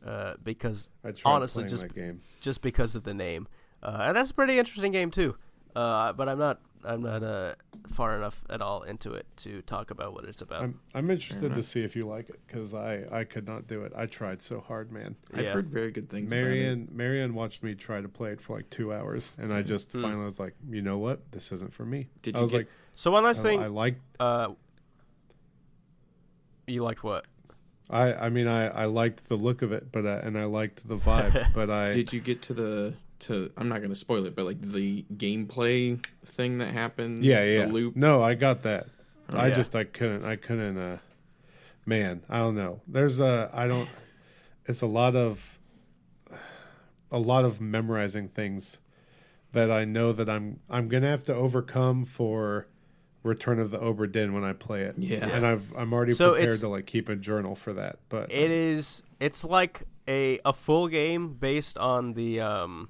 [SPEAKER 2] uh because
[SPEAKER 1] I tried
[SPEAKER 2] Honestly, just-
[SPEAKER 1] game.
[SPEAKER 2] just because of the name. Uh, and that's a pretty interesting game too. Uh, but I'm not I'm not uh far enough at all into it to talk about what it's about.
[SPEAKER 1] I'm I'm interested to see if you like it because I I could not do it. I tried so hard, man.
[SPEAKER 3] I've heard very good things about it.
[SPEAKER 1] Marianne Marianne watched me try to play it for like two hours, and I just
[SPEAKER 2] Hmm.
[SPEAKER 1] finally was like, you know what, this isn't for me.
[SPEAKER 3] Did
[SPEAKER 1] I
[SPEAKER 3] you
[SPEAKER 1] was
[SPEAKER 3] get-
[SPEAKER 1] like,
[SPEAKER 2] so one last
[SPEAKER 1] I,
[SPEAKER 2] thing,
[SPEAKER 1] I like
[SPEAKER 2] uh, you liked what?
[SPEAKER 1] I I mean I I liked the look of it, but I, and I liked the vibe, but I
[SPEAKER 3] Did you get to the to? I'm not gonna spoil it, but like the gameplay thing that happens.
[SPEAKER 1] yeah yeah
[SPEAKER 3] The loop.
[SPEAKER 1] no I got that.
[SPEAKER 3] Oh,
[SPEAKER 1] I
[SPEAKER 2] yeah.
[SPEAKER 1] just I couldn't I couldn't uh man I don't know. There's a I don't. It's a lot of a lot of memorizing things that I know that I'm I'm gonna have to overcome for Return of the Obra Dinn when I play it.
[SPEAKER 3] Yeah.
[SPEAKER 1] and I've I'm already
[SPEAKER 2] So
[SPEAKER 1] prepared to like keep a journal for that. But
[SPEAKER 2] It is. It's like a a full game based on the um,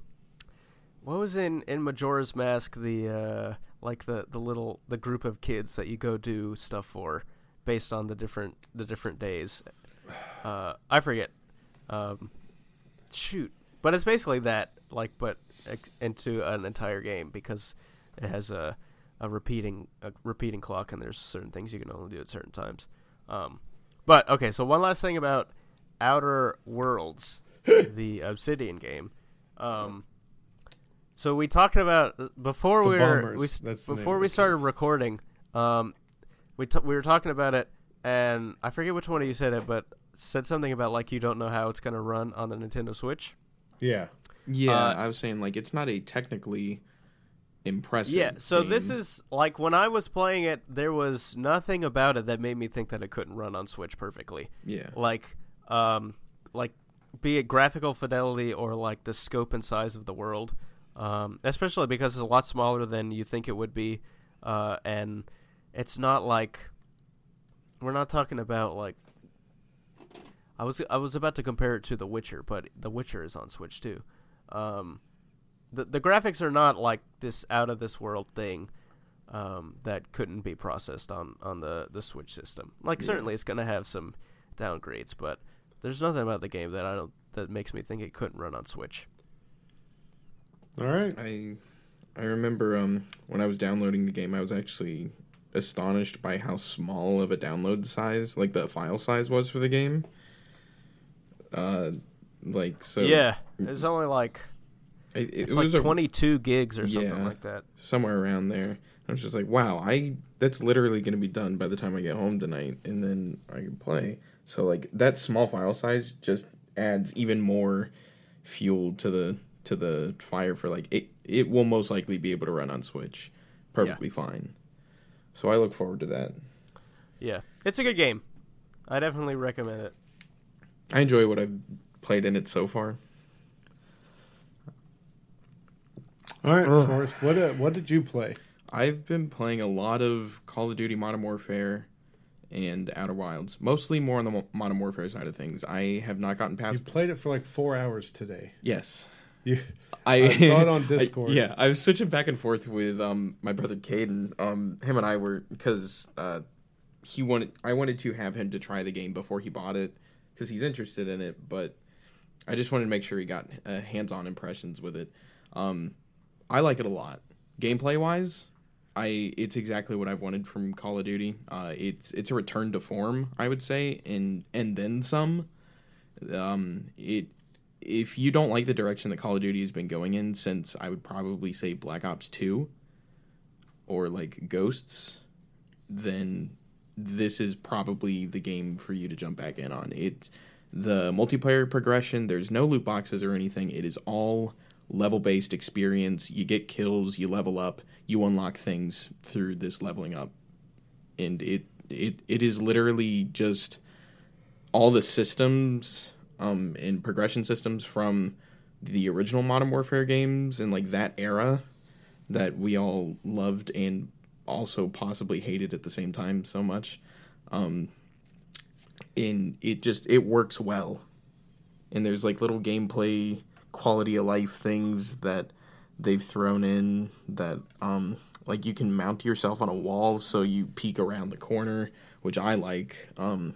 [SPEAKER 2] what was in in Majora's Mask the uh like the the little the group of kids that you go do stuff for based on the different the different days. Uh, I forget. Um, shoot, but it's basically that like but ex- into an entire game because it has a a repeating a repeating clock and there's certain things you can only do at certain times. Um, but okay, so one last thing about Outer Worlds, the Obsidian game. Um, so we talked about before
[SPEAKER 1] The
[SPEAKER 2] we were we, s-
[SPEAKER 1] that's the name
[SPEAKER 2] before we started
[SPEAKER 1] kids.
[SPEAKER 2] recording. Um, we t- we were talking about it, and I forget which one of you said it, but said something about like you don't know how it's gonna run on the Nintendo Switch.
[SPEAKER 1] yeah,
[SPEAKER 3] Yeah,
[SPEAKER 2] Uh,
[SPEAKER 3] I was saying like it's not a technically impressive.
[SPEAKER 2] Yeah, so this is like when I was playing it, there was nothing about it that made me think that it couldn't run on Switch perfectly.
[SPEAKER 3] yeah.
[SPEAKER 2] Like, um, like be it graphical fidelity or like the scope and size of the world, um, especially because it's a lot smaller than you think it would be, uh, and it's not like we're not talking about like. I was I was about to compare it to The Witcher, but The Witcher is on Switch too. Um, the the graphics are not like this out of this world thing um, that couldn't be processed on, on the, the Switch system. Like
[SPEAKER 3] Yeah.
[SPEAKER 2] certainly it's gonna have some downgrades, but there's nothing about the game that I don't that makes me think it couldn't run on Switch.
[SPEAKER 1] All right.
[SPEAKER 3] I I remember um when I was downloading the game, I was actually astonished by how small of a download size, like the file size, was for the game. Uh, like so.
[SPEAKER 2] yeah, there's only like
[SPEAKER 3] it, it,
[SPEAKER 2] it's
[SPEAKER 3] it
[SPEAKER 2] like
[SPEAKER 3] a,
[SPEAKER 2] 22 gigs or something
[SPEAKER 3] Yeah.
[SPEAKER 2] like that.
[SPEAKER 3] somewhere around there. I was just like, wow, I that's literally going to be done by the time I get home tonight, and then I can play. So like that small file size just adds even more fuel to the to the fire for like it. It will most likely be able to run on Switch perfectly fine. So I look forward to that.
[SPEAKER 2] Yeah, it's a good game. I definitely recommend it.
[SPEAKER 3] I enjoy what I've played in it so far.
[SPEAKER 1] All right,
[SPEAKER 3] Ugh.
[SPEAKER 1] Forrest. What uh, what did you play?
[SPEAKER 3] I've been playing a lot of Call of Duty Modern Warfare and Outer Wilds. Mostly more on the Modern Warfare side of things. I have not gotten past.
[SPEAKER 1] You played it for like four hours today.
[SPEAKER 3] yes,
[SPEAKER 1] You,
[SPEAKER 3] I,
[SPEAKER 1] I saw it on
[SPEAKER 3] I-
[SPEAKER 1] Discord.
[SPEAKER 3] yeah, I was switching back and forth with um my brother Caden. Um, him and I were because uh, he wanted I wanted to have him to try the game before he bought it because he's interested in it, but I just wanted to make sure he got uh, hands-on impressions with it. Um, I like it a lot, gameplay wise. I it's exactly what I've wanted from Call of Duty. Uh, it's it's a return to form, I would say, and and then some. Um, it if you don't like the direction that Call of Duty has been going in since I would probably say Black Ops 2 or like Ghosts, then this is probably the game for you to jump back in on. It the multiplayer progression, there's no loot boxes or anything. It is all level based experience. You get kills, you level up, you unlock things through this leveling up. And it it it is literally just all the systems um and progression systems from the original Modern Warfare games and like that era that we all loved and also possibly hated at the same time so much. Um and it just it works well. And there's like little gameplay quality of life things that they've thrown in that um like you can mount yourself on a wall so you peek around the corner, which I like. Um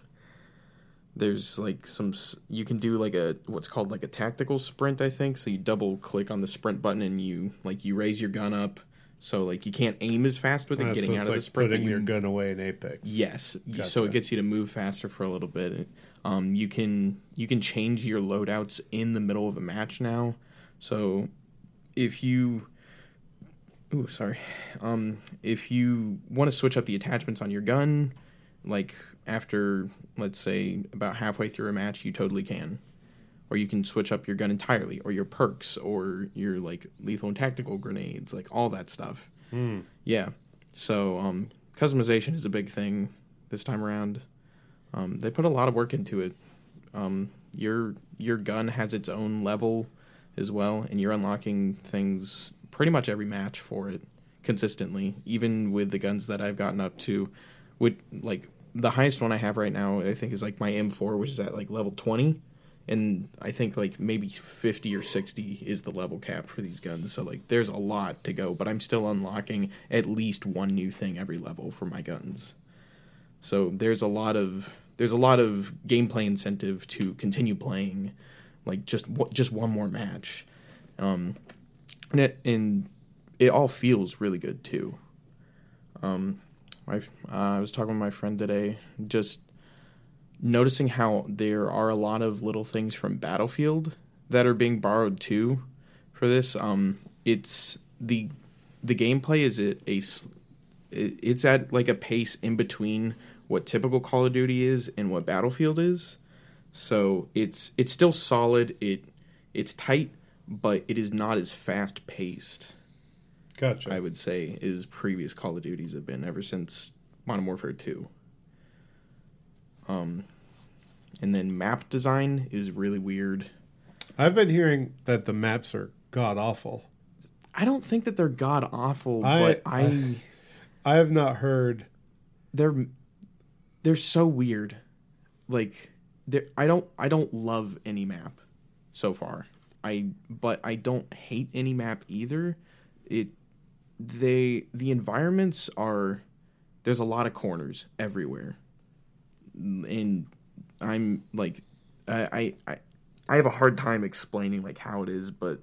[SPEAKER 3] there's like some you can do like a what's called like a tactical sprint i think so you double click on the sprint button and you like you raise your gun up so like you can't aim as fast with it
[SPEAKER 1] Uh,
[SPEAKER 3] getting
[SPEAKER 1] so
[SPEAKER 3] out of
[SPEAKER 1] like
[SPEAKER 3] the sprint
[SPEAKER 1] putting
[SPEAKER 3] you
[SPEAKER 1] your gun away in Apex.
[SPEAKER 3] Yes, you- so it gets you to move faster for a little bit. Um, you can you can change your loadouts in the middle of a match now. So if you, ooh, sorry, um, if you want to switch up the attachments on your gun, like after let's say about halfway through a match, you totally can. Or you can switch up your gun entirely, or your perks, or your like lethal and tactical grenades, like all that stuff. Yeah. So um, customization is a big thing this time around. Um, they put a lot of work into it. Um, your your gun has its own level as well, and you're unlocking things pretty much every match for it consistently. Even with the guns that I've gotten up to, with like the highest one I have right now, I think is like my M4, which is at like level twenty. And I think like maybe 50 or 60 is the level cap for these guns. So like there's a lot to go, but I'm still unlocking at least one new thing every level for my guns. So there's a lot of there's a lot of gameplay incentive to continue playing like just just one more match. Um and it, and it all feels really good too. Um I uh, I was talking with my friend today just noticing how there are a lot of little things from Battlefield that are being borrowed too for this. Um, it's the the gameplay is at a it- it's at like a pace in between what typical Call of Duty is and what Battlefield is. So it's it's still solid. It it's tight, but it is not as fast paced.
[SPEAKER 1] Gotcha.
[SPEAKER 3] I would say is previous Call of Duties have been ever since Modern Warfare Two. Um, and then map design is really weird.
[SPEAKER 1] I've been hearing that the maps are god awful.
[SPEAKER 3] I don't think that they're god awful,
[SPEAKER 1] I-
[SPEAKER 3] but I,
[SPEAKER 1] I- I have not heard.
[SPEAKER 3] they're they're so weird. Like they I don't I don't love any map so far. I but I don't hate any map either. It they the environments are there's a lot of corners everywhere. And I'm like I I I, have a hard time explaining like how it is, but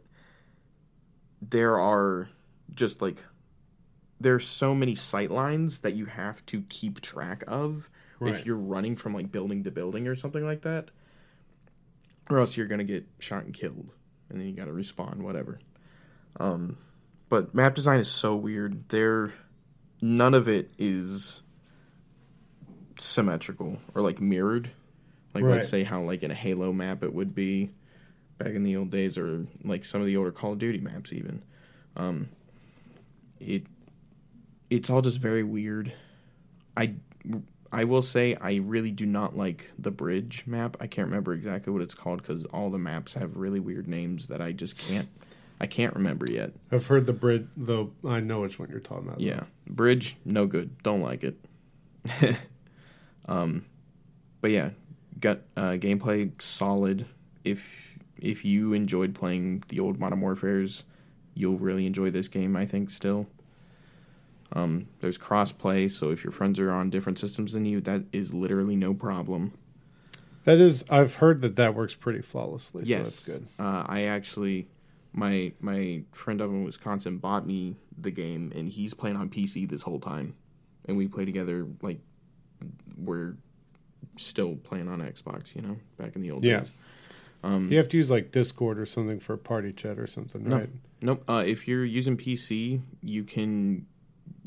[SPEAKER 3] there are just like there's so many sight lines that you have to keep track of
[SPEAKER 1] Right.
[SPEAKER 3] if you're running from like building to building or something like that or else you're gonna get shot and killed and then you gotta respawn whatever um but map design is so weird. There none of it is symmetrical or like mirrored. Like
[SPEAKER 1] Right.
[SPEAKER 3] let's say how like in a halo map it would be back in the old days or like some of the older call of duty maps even. Um it it's all just very weird. I i will say i really do not like the bridge map. I can't remember exactly what it's called because all the maps have really weird names that i just can't i can't remember yet
[SPEAKER 1] I've heard the bridge. Though I know which one you're talking about.
[SPEAKER 3] yeah bridge no good don't like it Um, but yeah, got uh, gameplay solid. If if you enjoyed playing the old Modern Warfare's, you'll really enjoy this game. I think still. Um, there's crossplay, so if your friends are on different systems than you, that is literally no problem.
[SPEAKER 1] That is, I've heard that that works pretty flawlessly. So
[SPEAKER 3] Yes.
[SPEAKER 1] that's good.
[SPEAKER 3] Uh, I actually, my my friend up in Wisconsin bought me the game, and he's playing on PC this whole time, and we play together like we're still playing on Xbox. You know, back in the old
[SPEAKER 1] Yeah.
[SPEAKER 3] days. Um,
[SPEAKER 1] You have to use like Discord or something for party chat or something,
[SPEAKER 3] No.
[SPEAKER 1] right?
[SPEAKER 3] Nope. Uh, if you're using PC, you can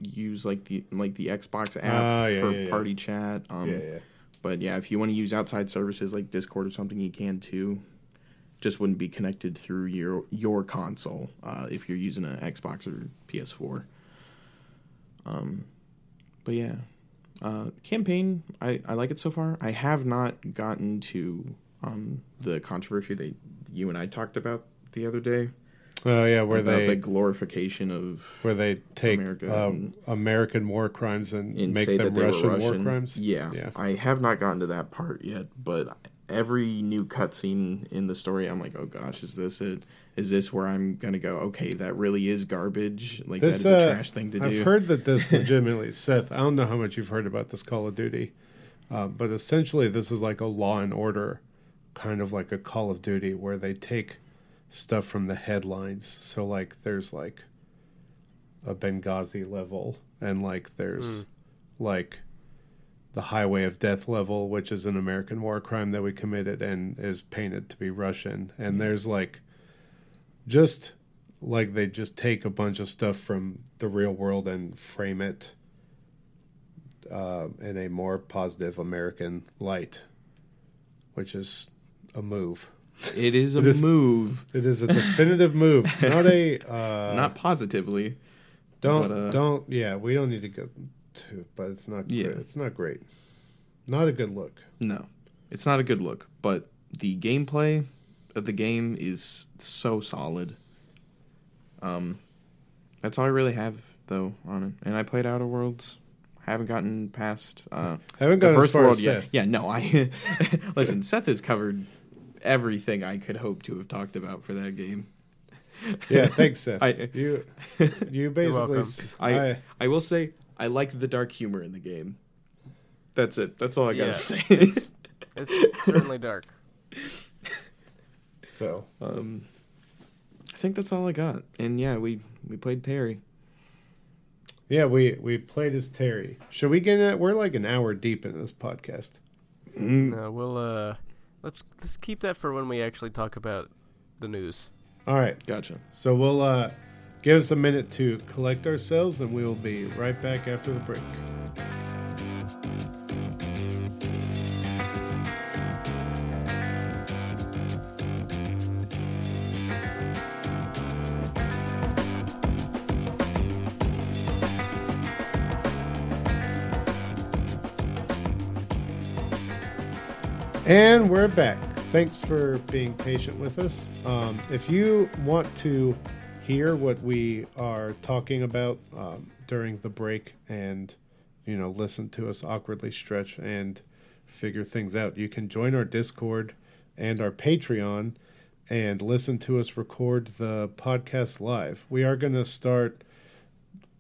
[SPEAKER 3] use like the like the Xbox app
[SPEAKER 1] Ah, yeah,
[SPEAKER 3] for
[SPEAKER 1] yeah, yeah.
[SPEAKER 3] party chat. Um,
[SPEAKER 1] yeah.
[SPEAKER 3] But yeah, if you want to use outside services like Discord or something, you can too. Just wouldn't be connected through your your console uh, if you're using an Xbox or PS4. Um, but yeah, uh, campaign I, I like it so far. I have not gotten to um, the controversy that you and I talked about the other day
[SPEAKER 1] Oh yeah, where
[SPEAKER 3] about
[SPEAKER 1] they
[SPEAKER 3] the glorification of
[SPEAKER 1] where they take
[SPEAKER 3] America
[SPEAKER 1] um,
[SPEAKER 3] and-
[SPEAKER 1] American war crimes and,
[SPEAKER 3] and
[SPEAKER 1] make them Russian,
[SPEAKER 3] Russian.
[SPEAKER 1] war crimes.
[SPEAKER 3] Yeah,
[SPEAKER 1] Yeah.
[SPEAKER 3] I have not gotten to that part yet, but every new cutscene in the story, I'm like, oh gosh, is this it? Is this where I'm gonna go? Okay, that really is garbage. Like
[SPEAKER 1] This,
[SPEAKER 3] that is a
[SPEAKER 1] uh,
[SPEAKER 3] trash thing to do.
[SPEAKER 1] I've heard that this legitimately, Seth. I don't know how much you've heard about this Call of Duty, uh, but essentially, this is like a Law and Order, kind of like a Call of Duty, where they take stuff from the headlines. So like, there's like a Benghazi level, and like there's like the Highway of Death level, which is an American war crime that we committed and is painted to be Russian. And there's like just like they just take a bunch of stuff from the real world and frame it uh, in a more positive American light, which is a move.
[SPEAKER 3] it is a
[SPEAKER 1] It is-
[SPEAKER 3] move,
[SPEAKER 1] It is a definitive move, not a uh,
[SPEAKER 3] not positively.
[SPEAKER 1] don't
[SPEAKER 3] but, uh,
[SPEAKER 1] don't yeah. We don't need to go to, but it's not
[SPEAKER 3] Yeah.
[SPEAKER 1] great. it's not great. Not a good look.
[SPEAKER 3] No, it's not a good look. But the gameplay of the game is so solid. Um, that's all I really have though on it. And I played Outer Worlds. Haven't gotten past uh,
[SPEAKER 1] Haven't
[SPEAKER 3] the
[SPEAKER 1] gone as
[SPEAKER 3] first world yet. Yeah, no, I listen. Seth has covered everything I could hope to have talked about for that game.
[SPEAKER 1] Yeah, thanks, Seth.
[SPEAKER 3] I-
[SPEAKER 1] you you basically
[SPEAKER 2] welcome.
[SPEAKER 1] s-
[SPEAKER 3] I,
[SPEAKER 1] I-
[SPEAKER 3] I will say I like the dark humor in the game. That's it. That's all I gotta
[SPEAKER 2] Yeah,
[SPEAKER 3] say.
[SPEAKER 2] It's, it's certainly dark.
[SPEAKER 1] so
[SPEAKER 3] um, I think that's all I got. And yeah, we we played Terry.
[SPEAKER 1] yeah, we we played as Terry. Should we get it? We're like an hour deep in this podcast.
[SPEAKER 3] Mm,
[SPEAKER 2] No, we'll uh, let's let's keep that for when we actually talk about the news.
[SPEAKER 1] All right,
[SPEAKER 3] Gotcha.
[SPEAKER 1] so we'll uh, give us a minute to collect ourselves, and we will be right back after the break. And we're back. Thanks for being patient with us. Um, if you want to hear what we are talking about um, during the break and, you know, listen to us awkwardly stretch and figure things out, you can join our Discord and our Patreon and listen to us record the podcast live. We are going to start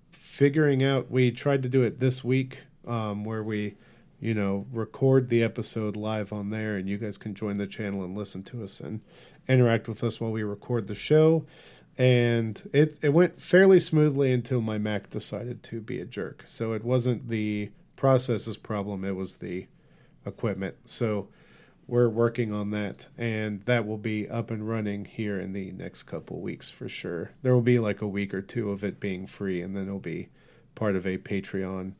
[SPEAKER 1] figuring out, we tried to do it this week um, where we you know, record the episode live on there, and you guys can join the channel and listen to us and interact with us while we record the show. And it it went fairly smoothly until my Mac decided to be a jerk. So it wasn't the processes problem; it was the equipment. So we're working on that, and that will be up and running here in the next couple weeks for sure. There will be like a week or two of it being free, and then it'll be part of a Patreon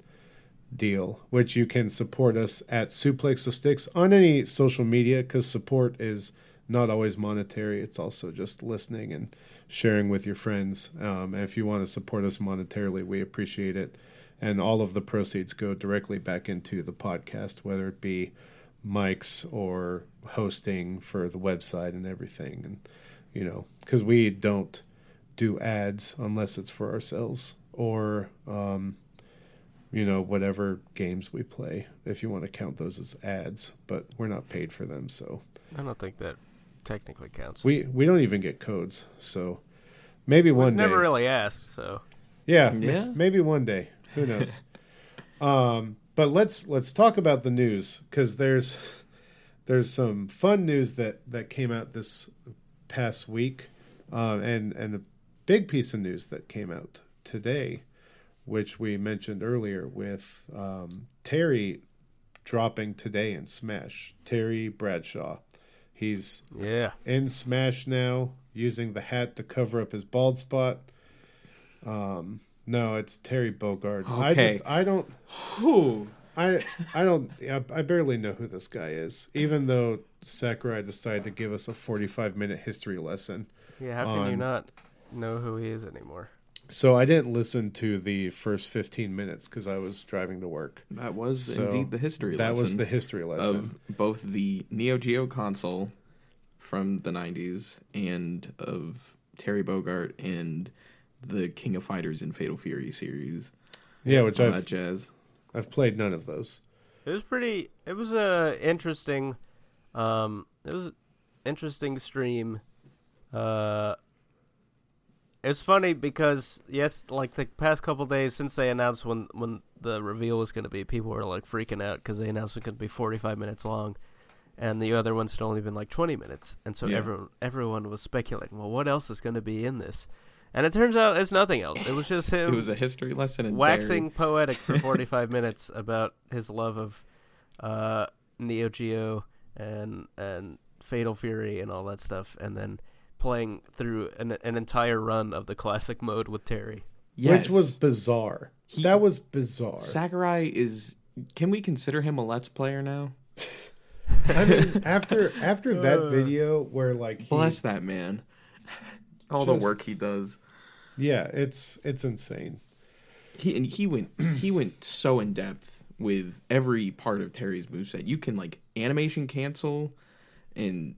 [SPEAKER 1] deal, which you can support us at Suplex the Sticks on any social media because support is not always monetary. It's also just listening and sharing with your friends. Um, and if you want to support us monetarily, we appreciate it. And all of the proceeds go directly back into the podcast, whether it be mics or hosting for the website and everything. And, you know, because we don't do ads unless it's for ourselves or, um, you know, whatever games we play, if you want to count those as ads, but we're not paid for them, so
[SPEAKER 2] I don't think that technically counts.
[SPEAKER 1] we we don't even get codes. So maybe one
[SPEAKER 2] We've
[SPEAKER 1] day.
[SPEAKER 2] never really asked, so
[SPEAKER 1] Yeah,
[SPEAKER 3] Yeah.
[SPEAKER 1] m- maybe one day. Who knows? um, but let's let's talk about the news because there's there's some fun news that that came out this past week, um, and and a big piece of news that came out today, which we mentioned earlier with um, Terry dropping today in Smash. Terry Bradshaw, he's
[SPEAKER 2] yeah.
[SPEAKER 1] in Smash now, using the hat to cover up his bald spot. Um, no, it's Terry Bogard. I
[SPEAKER 3] Okay.
[SPEAKER 1] just I don't
[SPEAKER 3] Who?
[SPEAKER 1] I I don't I, I barely know who this guy is, even though Sakurai decided to give us a forty-five minute history lesson.
[SPEAKER 2] Yeah, how can you not know who he is anymore?
[SPEAKER 1] So I didn't listen to the first fifteen minutes because I was driving to work.
[SPEAKER 3] That was
[SPEAKER 1] So,
[SPEAKER 3] indeed the history lesson.
[SPEAKER 1] That was the history lesson.
[SPEAKER 3] of both the Neo Geo console from the 90s and of Terry Bogard and the King of Fighters and Fatal Fury series.
[SPEAKER 1] yeah, which I've
[SPEAKER 3] jazz.
[SPEAKER 1] I've played none of those.
[SPEAKER 2] It was pretty. It was a interesting. Um, it was interesting stream. Uh, it's funny because yes, like the past couple days since they announced when when the reveal was going to be, people were like freaking out because they announced it to be forty five minutes long, and the other ones had only been like twenty minutes, and so
[SPEAKER 3] Yeah.
[SPEAKER 2] everyone everyone was speculating, well, what else is going to be in this? And it turns out it's nothing else. It was just him
[SPEAKER 3] It was a history lesson in
[SPEAKER 2] waxing poetic for 45 minutes about his love of uh, Neo Geo and and Fatal Fury and all that stuff, and then playing through an, an entire run of the classic mode with Terry.
[SPEAKER 3] Yes.
[SPEAKER 1] Which was bizarre.
[SPEAKER 3] He-
[SPEAKER 1] that was bizarre.
[SPEAKER 3] Sakurai is. Can we consider him a Let's Player now?
[SPEAKER 1] I mean, after after that video where like he,
[SPEAKER 3] Bless that man. All
[SPEAKER 1] Just-
[SPEAKER 3] the work he does.
[SPEAKER 1] yeah, it's it's insane.
[SPEAKER 3] He and he went he went so in depth with every part of Terry's moveset. You can like animation cancel and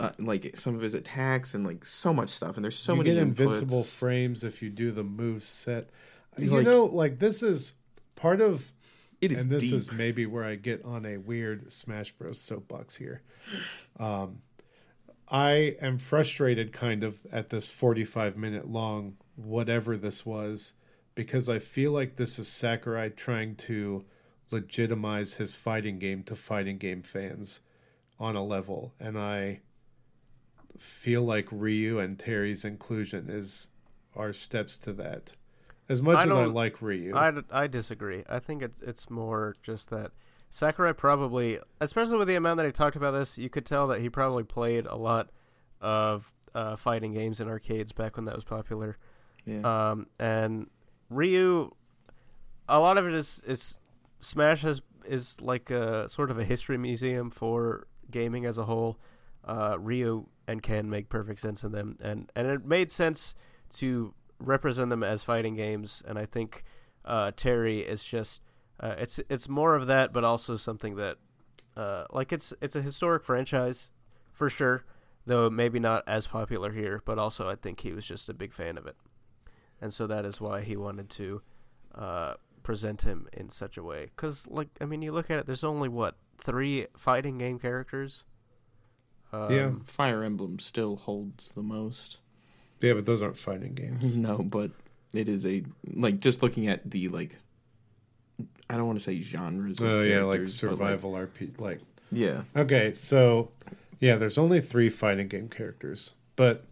[SPEAKER 3] uh, like some of his attacks and like so much stuff. And there's so
[SPEAKER 1] you
[SPEAKER 3] many
[SPEAKER 1] get
[SPEAKER 3] inputs.
[SPEAKER 1] invincible frames if you do the move set. You
[SPEAKER 3] Like-
[SPEAKER 1] know, like this is part of,
[SPEAKER 3] It is
[SPEAKER 1] and this
[SPEAKER 3] deep.
[SPEAKER 1] is maybe where I get on a weird Smash Bros. soapbox here. Um, I am frustrated, kind of, at this forty-five minute long whatever this was, because I feel like this is Sakurai trying to legitimize his fighting game to fighting game fans on a level, and I feel like Ryu and Terry's inclusion is are steps to that. As much
[SPEAKER 2] I
[SPEAKER 1] as I like Ryu,
[SPEAKER 2] I, I disagree. I think it's it's more just that Sakurai probably, especially with the amount that he talked about this, you could tell that he probably played a lot of uh, fighting games in arcades back when that was popular.
[SPEAKER 3] yeah.
[SPEAKER 2] Um, and Ryu, a lot of it is is Smash has is like a sort of a history museum for gaming as a whole. Uh, Ryu and can make perfect sense in them, and and it made sense to represent them as fighting games. And I think uh, Terry is just uh, it's it's more of that, but also something that uh, like it's it's a historic franchise for sure, though maybe not as popular here. But also, I think he was just a big fan of it and so that is why he wanted to uh, present him in such a way. Because, like, I mean, you look at it. There's only what three fighting game characters. Um,
[SPEAKER 1] Yeah.
[SPEAKER 3] Fire Emblem still holds the most.
[SPEAKER 1] yeah, but those aren't fighting games.
[SPEAKER 3] No, but it is a like just looking at the like. I don't want to say genres. of
[SPEAKER 1] Oh yeah, like
[SPEAKER 3] characters, but,
[SPEAKER 1] survival RP. Like
[SPEAKER 3] yeah,
[SPEAKER 1] okay, so yeah, there's only three fighting game characters, but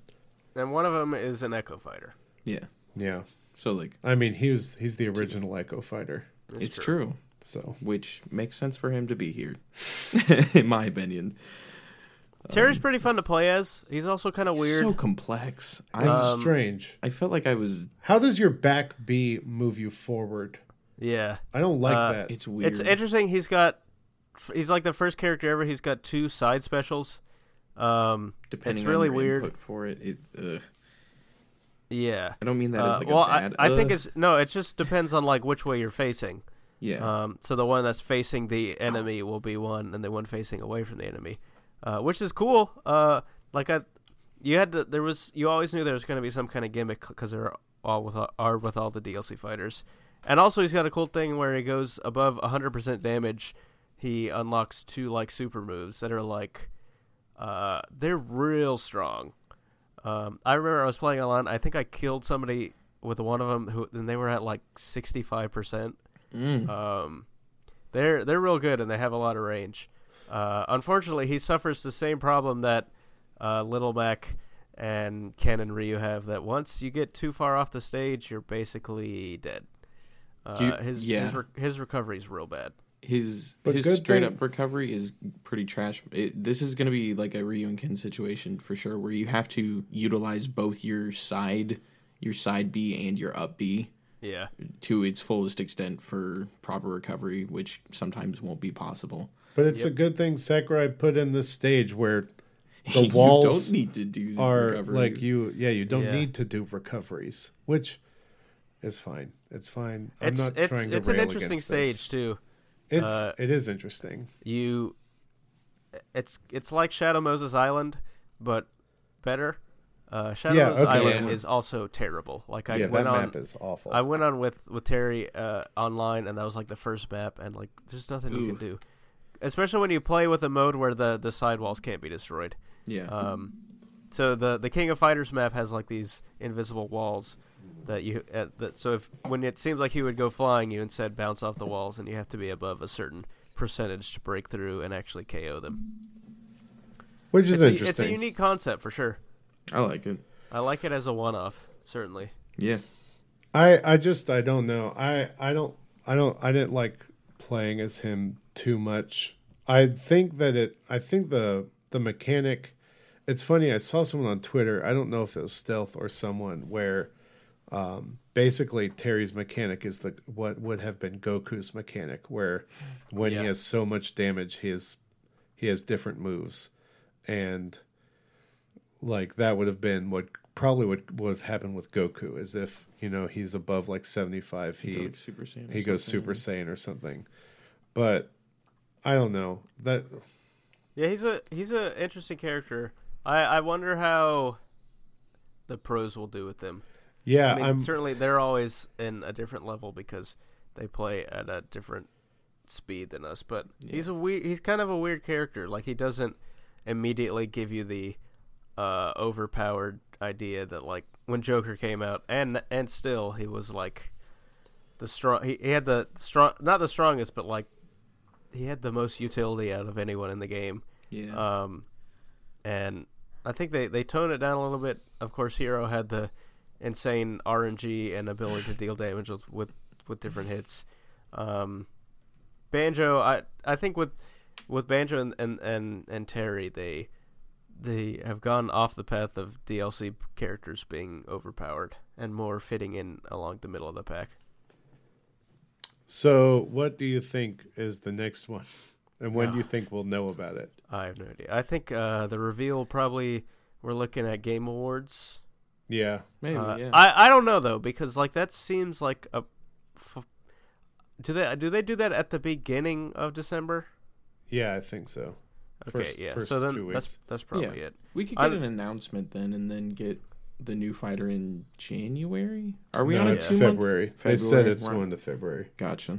[SPEAKER 2] and one of them is an Echo Fighter.
[SPEAKER 3] yeah.
[SPEAKER 1] yeah,
[SPEAKER 3] So like
[SPEAKER 1] I mean he was he's the original Echo Fighter,
[SPEAKER 3] it's, true.
[SPEAKER 1] so
[SPEAKER 3] which makes sense for him to be here, in my opinion.
[SPEAKER 2] Terry's pretty fun to play as. He's also kind of weird.
[SPEAKER 3] So complex. I
[SPEAKER 1] it's
[SPEAKER 2] Um,
[SPEAKER 1] strange.
[SPEAKER 3] I felt like I was.
[SPEAKER 1] How does your back B move you forward?
[SPEAKER 2] yeah,
[SPEAKER 1] I don't like
[SPEAKER 2] Uh,
[SPEAKER 1] that.
[SPEAKER 3] It's weird.
[SPEAKER 2] it's interesting. He's got. He's like the first character ever. He's got two side specials. Um,
[SPEAKER 3] Depending
[SPEAKER 2] it's really
[SPEAKER 3] on your
[SPEAKER 2] weird.
[SPEAKER 3] input for it. it ugh.
[SPEAKER 2] yeah.
[SPEAKER 3] I don't mean that as
[SPEAKER 2] Uh,
[SPEAKER 3] like
[SPEAKER 2] well,
[SPEAKER 3] a bad.
[SPEAKER 2] I, I think
[SPEAKER 3] ugh.
[SPEAKER 2] it's no. It just depends on like which way you're facing.
[SPEAKER 3] yeah.
[SPEAKER 2] Um, so the one that's facing the enemy will be one, and the one facing away from the enemy, uh, which is cool. Uh, like I, you had to, there was you always knew there was going to be some kind of gimmick because they're all with all- are with all the DLC fighters, and also he's got a cool thing where he goes above 100% damage. He unlocks two like super moves that are like, uh, they're real strong. Um, I remember I was playing online. I think I killed somebody with one of them who, and they were at like 65%.
[SPEAKER 3] Mm.
[SPEAKER 2] Um, they're they're real good and they have a lot of range. Uh, unfortunately, he suffers the same problem that uh, Little Mac and Ken and Ryu have. That once you get too far off the stage, you're basically dead. Uh,
[SPEAKER 3] You-
[SPEAKER 2] his
[SPEAKER 3] yeah.
[SPEAKER 2] his, re- his recovery is real bad.
[SPEAKER 3] His
[SPEAKER 1] But
[SPEAKER 3] his straight
[SPEAKER 1] thing-
[SPEAKER 3] up recovery is pretty trash. It, this is going to be like a Ryu and Ken situation for sure, where you have to utilize both your side, your side B and your up B
[SPEAKER 2] Yeah,
[SPEAKER 3] to its fullest extent for proper recovery, which sometimes won't be possible.
[SPEAKER 1] But it's
[SPEAKER 2] Yep.
[SPEAKER 1] a good thing Sakurai put in this stage where the
[SPEAKER 3] you
[SPEAKER 1] walls
[SPEAKER 3] don't need to do
[SPEAKER 1] are
[SPEAKER 3] recovery.
[SPEAKER 1] like you. Yeah, you don't
[SPEAKER 2] Yeah.
[SPEAKER 1] need to do recoveries, which is fine. It's fine. I'm
[SPEAKER 2] it's
[SPEAKER 1] not
[SPEAKER 2] it's
[SPEAKER 1] trying to
[SPEAKER 2] it's an interesting
[SPEAKER 1] against this.
[SPEAKER 2] stage too.
[SPEAKER 1] It's
[SPEAKER 2] Uh,
[SPEAKER 1] it is interesting.
[SPEAKER 2] You, it's it's like Shadow Moses Island, but better. Uh, Shadow
[SPEAKER 1] Yeah,
[SPEAKER 2] Moses
[SPEAKER 1] okay,
[SPEAKER 2] Island
[SPEAKER 3] yeah.
[SPEAKER 2] is also terrible. Like I
[SPEAKER 1] yeah,
[SPEAKER 2] went
[SPEAKER 1] that
[SPEAKER 2] on,
[SPEAKER 1] map is awful.
[SPEAKER 2] I went on with with Terry uh, online, and that was like the first map, and like there's nothing you can do, especially when you play with a mode where the the sidewalls can't be destroyed.
[SPEAKER 3] yeah,
[SPEAKER 2] Um, so the the King of Fighters map has like these invisible walls that you uh, that so if when it seems like he would go flying, you instead bounce off the walls, and you have to be above a certain percentage to break through and actually KO them.
[SPEAKER 1] which is
[SPEAKER 2] It's a,
[SPEAKER 1] interesting.
[SPEAKER 2] it's a unique concept for sure.
[SPEAKER 3] I like it.
[SPEAKER 2] I like it as a one-off, certainly.
[SPEAKER 3] Yeah,
[SPEAKER 1] I I just I don't know. I I don't I don't I didn't like playing as him too much. I think that it I think the the mechanic it's funny I saw someone on Twitter, I don't know if it was Stealth or someone where um basically Terry's mechanic is the what would have been Goku's mechanic where when
[SPEAKER 2] Yeah.
[SPEAKER 1] he has so much damage he has he has different moves and like that would have been what probably would would have happened with Goku is if you know he's above like 75
[SPEAKER 3] He
[SPEAKER 1] he
[SPEAKER 3] like Super
[SPEAKER 1] he goes. Super Saiyan or something but I don't know that
[SPEAKER 2] Yeah, he's a he's a interesting character. I I wonder how the pros will do with him.
[SPEAKER 1] yeah
[SPEAKER 2] I mean,
[SPEAKER 1] I'm
[SPEAKER 2] certainly they're always in a different level because they play at a different speed than us. But he's a weird. He's kind of a weird character. Like he doesn't immediately give you the uh, overpowered idea that like when Joker came out, and and still he was like the strong. He, he had the strong, not the strongest, but like he had the most utility out of anyone in the game.
[SPEAKER 3] Yeah,
[SPEAKER 2] Um, and I think they they tone it down a little bit. Of course, Hero had the insane RNG and ability to deal damage with with, with different hits. Um, Banjo, I I think with with Banjo and, and, and, and Terry, they they have gone off the path of DLC characters being overpowered and more fitting in along the middle of the pack.
[SPEAKER 1] So what do you think is the next one and when do you think we'll know about it
[SPEAKER 2] I have no idea. I think uh, the reveal probably we're looking at Game Awards.
[SPEAKER 1] yeah
[SPEAKER 3] maybe.
[SPEAKER 2] Uh,
[SPEAKER 3] yeah,
[SPEAKER 2] I I don't know though because like that seems like a. F- do they do they do that at the beginning of December?
[SPEAKER 1] yeah I think so
[SPEAKER 2] Okay,
[SPEAKER 1] First-
[SPEAKER 2] yeah.
[SPEAKER 1] first
[SPEAKER 2] so then
[SPEAKER 1] two
[SPEAKER 2] that's
[SPEAKER 1] weeks.
[SPEAKER 2] that's probably it.
[SPEAKER 3] we could
[SPEAKER 2] I-
[SPEAKER 3] get an announcement then, and then get the new fighter in January. Are we
[SPEAKER 1] no,
[SPEAKER 3] on a
[SPEAKER 1] it's
[SPEAKER 3] two month?
[SPEAKER 1] February. they said it's
[SPEAKER 3] we're on-
[SPEAKER 1] going to February
[SPEAKER 3] Gotcha.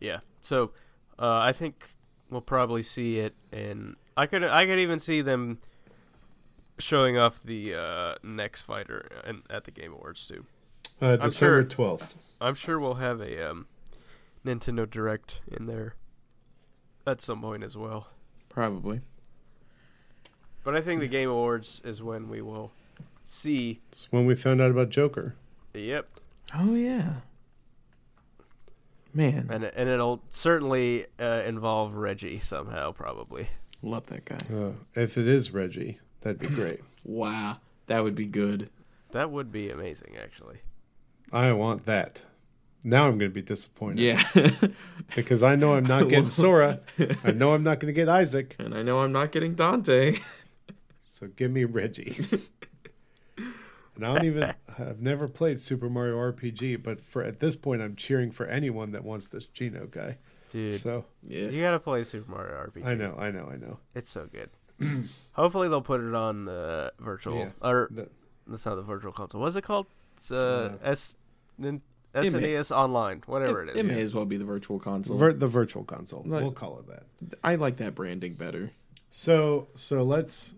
[SPEAKER 2] Yeah. So uh, I think we'll probably see it and I could I could even see them showing off the uh, next fighter in, at the Game Awards too.
[SPEAKER 1] uh,
[SPEAKER 2] I'm
[SPEAKER 1] December
[SPEAKER 2] sure-
[SPEAKER 1] 12th
[SPEAKER 2] I'm sure we'll have a um, Nintendo Direct in there at some point as well.
[SPEAKER 3] Probably.
[SPEAKER 2] But I think the Game Awards is when we will see.
[SPEAKER 1] it's when we found out about Joker
[SPEAKER 2] Yep,
[SPEAKER 3] Oh yeah. Man,
[SPEAKER 2] and and it'll certainly uh, involve Reggie somehow, probably.
[SPEAKER 3] love that guy.
[SPEAKER 1] uh, if it is Reggie that'd be great
[SPEAKER 3] Wow, that would be good.
[SPEAKER 2] That would be amazing, actually.
[SPEAKER 1] I want that. Now I'm going to be disappointed.
[SPEAKER 3] Yeah.
[SPEAKER 1] Because I know I'm not getting Sora. I know I'm not going to get Isaac.
[SPEAKER 3] and I know I'm not getting Dante.
[SPEAKER 1] So give me Reggie. and I don't even. I've never played Super Mario RPG, but for at this point, I'm cheering for anyone that wants this Geno guy.
[SPEAKER 2] Dude,
[SPEAKER 1] So
[SPEAKER 3] Yeah.
[SPEAKER 2] you gotta play Super Mario RPG.
[SPEAKER 1] I know, I know, I know.
[SPEAKER 2] It's so good. Hopefully they'll put it on the virtual
[SPEAKER 1] Yeah.
[SPEAKER 2] or
[SPEAKER 1] The-
[SPEAKER 2] that's not the virtual console. What's it called? It's uh,
[SPEAKER 1] Uh,
[SPEAKER 2] S Nin-
[SPEAKER 3] may-
[SPEAKER 2] SNES Online, whatever it is.
[SPEAKER 3] it, it,
[SPEAKER 2] is.
[SPEAKER 3] may as well be the virtual console.
[SPEAKER 1] Vir- the virtual console.
[SPEAKER 3] Like-
[SPEAKER 1] we'll call it that.
[SPEAKER 3] I like that branding better.
[SPEAKER 1] So so let's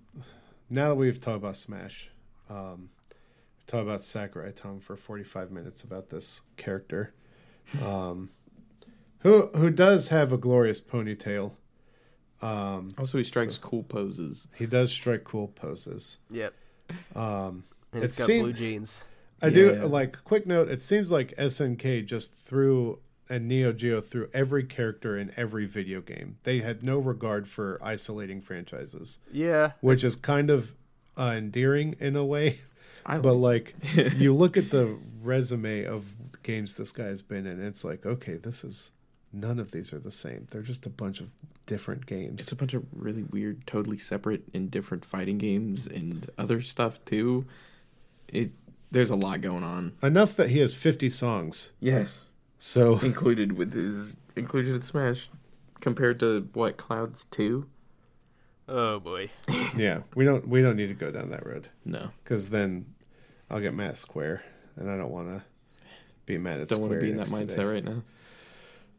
[SPEAKER 1] now that we've talked about Smash, um, talk about Sakurai Tom for forty five minutes about this character, um, who who does have a glorious ponytail. Um,
[SPEAKER 3] Also, he strikes cool poses.
[SPEAKER 1] he does strike cool poses.
[SPEAKER 2] Yep.
[SPEAKER 1] Um,
[SPEAKER 2] And
[SPEAKER 1] It
[SPEAKER 2] it's got
[SPEAKER 1] seem-
[SPEAKER 2] blue jeans.
[SPEAKER 1] I
[SPEAKER 3] Yeah.
[SPEAKER 1] do like quick note. It seems like SNK just threw and Neo Geo threw every character in every video game. They had no regard for isolating franchises,
[SPEAKER 2] Yeah.
[SPEAKER 1] which is kind of uh, endearing in a way.
[SPEAKER 3] I
[SPEAKER 1] But like, you look at the resume of games this guy has been in, it's like, okay, this is none of these are the same. They're just a bunch of different games.
[SPEAKER 3] It's a bunch of really weird, totally separate and different fighting games and other stuff too. It there's a lot going on.
[SPEAKER 1] Enough that he has 50 songs.
[SPEAKER 3] Yes,
[SPEAKER 1] So
[SPEAKER 3] included with his inclusion in Smash, compared to what Clouds two.
[SPEAKER 2] Oh boy.
[SPEAKER 1] yeah, we don't we don't need to go down that road.
[SPEAKER 3] No,
[SPEAKER 1] because then I'll get mad at Square, and I don't want to be mad at
[SPEAKER 3] don't want to be in that mindset
[SPEAKER 1] today.
[SPEAKER 3] right now.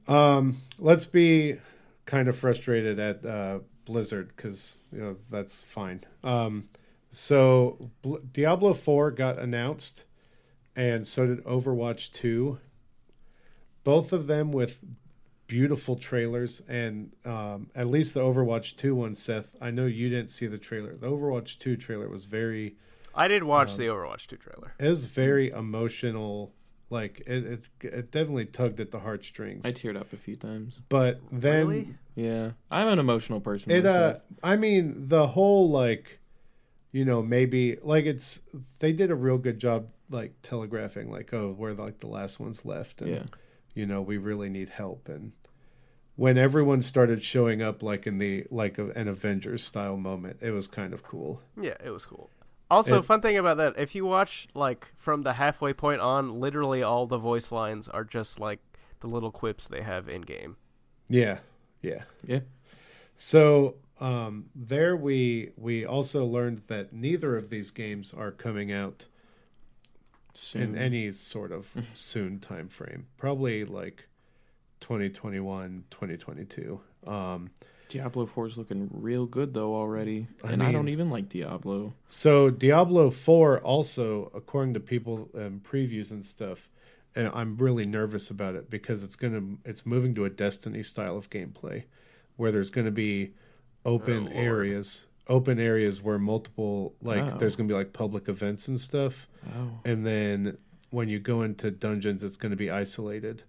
[SPEAKER 1] Um, let's be kind of frustrated at uh, Blizzard because you know that's fine. Um, so Bl- Diablo Four got announced, and so did Overwatch Two. Both of them with beautiful trailers, and um, at least the Overwatch Two one, Seth. I know you didn't see the trailer. The Overwatch Two trailer was very
[SPEAKER 2] I did watch
[SPEAKER 1] Um,
[SPEAKER 2] the Overwatch 2 trailer.
[SPEAKER 1] it was very emotional. Like it, it, it definitely tugged at the heartstrings.
[SPEAKER 3] I teared up a few times.
[SPEAKER 1] but then
[SPEAKER 2] really?
[SPEAKER 3] Yeah, I'm an emotional person.
[SPEAKER 1] it, uh. I mean, the whole like, you know, maybe like it's they did a real good job like telegraphing like, oh, we're like the last ones left, and
[SPEAKER 3] yeah,
[SPEAKER 1] you know, we really need help. And when everyone started showing up, like in the like a, an Avengers style moment, it was kind of cool.
[SPEAKER 2] Yeah, it was cool. Also,
[SPEAKER 1] It-
[SPEAKER 2] fun thing about that, if you watch like from the halfway point on, literally all the voice lines are just like the little quips they have in game.
[SPEAKER 1] Yeah, yeah.
[SPEAKER 3] yeah.
[SPEAKER 1] So um, there we we also learned that neither of these games are coming out
[SPEAKER 3] Soon.
[SPEAKER 1] in any sort of soon time frame. Probably like 2021, 2022. Um,
[SPEAKER 3] Diablo 4 is looking real good though already,
[SPEAKER 1] I
[SPEAKER 3] and I don't even like Diablo.
[SPEAKER 1] so Diablo 4 also, according to people um, previews and stuff, and I'm really nervous about it because it's gonna it's moving to a Destiny style of gameplay, where there's gonna be open
[SPEAKER 2] Oh,
[SPEAKER 1] areas, open areas where multiple like
[SPEAKER 3] Oh.
[SPEAKER 1] there's gonna be like public events and stuff.
[SPEAKER 3] Oh,
[SPEAKER 1] and then when you go into dungeons it's going to be isolated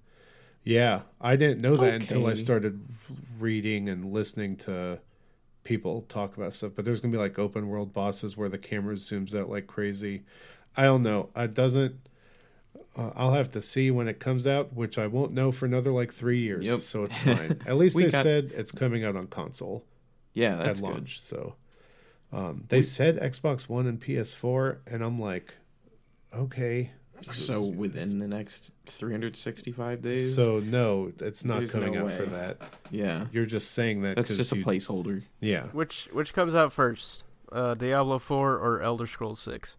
[SPEAKER 1] yeah i didn't know that until i started reading and listening to people talk about stuff but there's to be like open world bosses where the camera zooms out like crazy i don't know it doesn't uh, i'll have to see when it comes out which i won't know for another like three years
[SPEAKER 3] Yep.
[SPEAKER 1] so it's fine at least they
[SPEAKER 3] got-
[SPEAKER 1] said it's coming out on console
[SPEAKER 3] yeah,
[SPEAKER 1] at
[SPEAKER 3] that's good.
[SPEAKER 1] launch so um, they said xbox one and ps4 and i'm like okay
[SPEAKER 3] So within the next 365 days.
[SPEAKER 1] So no, it's not
[SPEAKER 3] There's
[SPEAKER 1] coming
[SPEAKER 3] no
[SPEAKER 1] out for
[SPEAKER 3] way.
[SPEAKER 1] that.
[SPEAKER 3] yeah,
[SPEAKER 1] You're just saying that
[SPEAKER 3] that's
[SPEAKER 1] 'cause
[SPEAKER 3] just a
[SPEAKER 1] you-
[SPEAKER 3] placeholder.
[SPEAKER 1] Yeah,
[SPEAKER 2] Which which comes out first, uh, Diablo 4 or Elder Scrolls 6?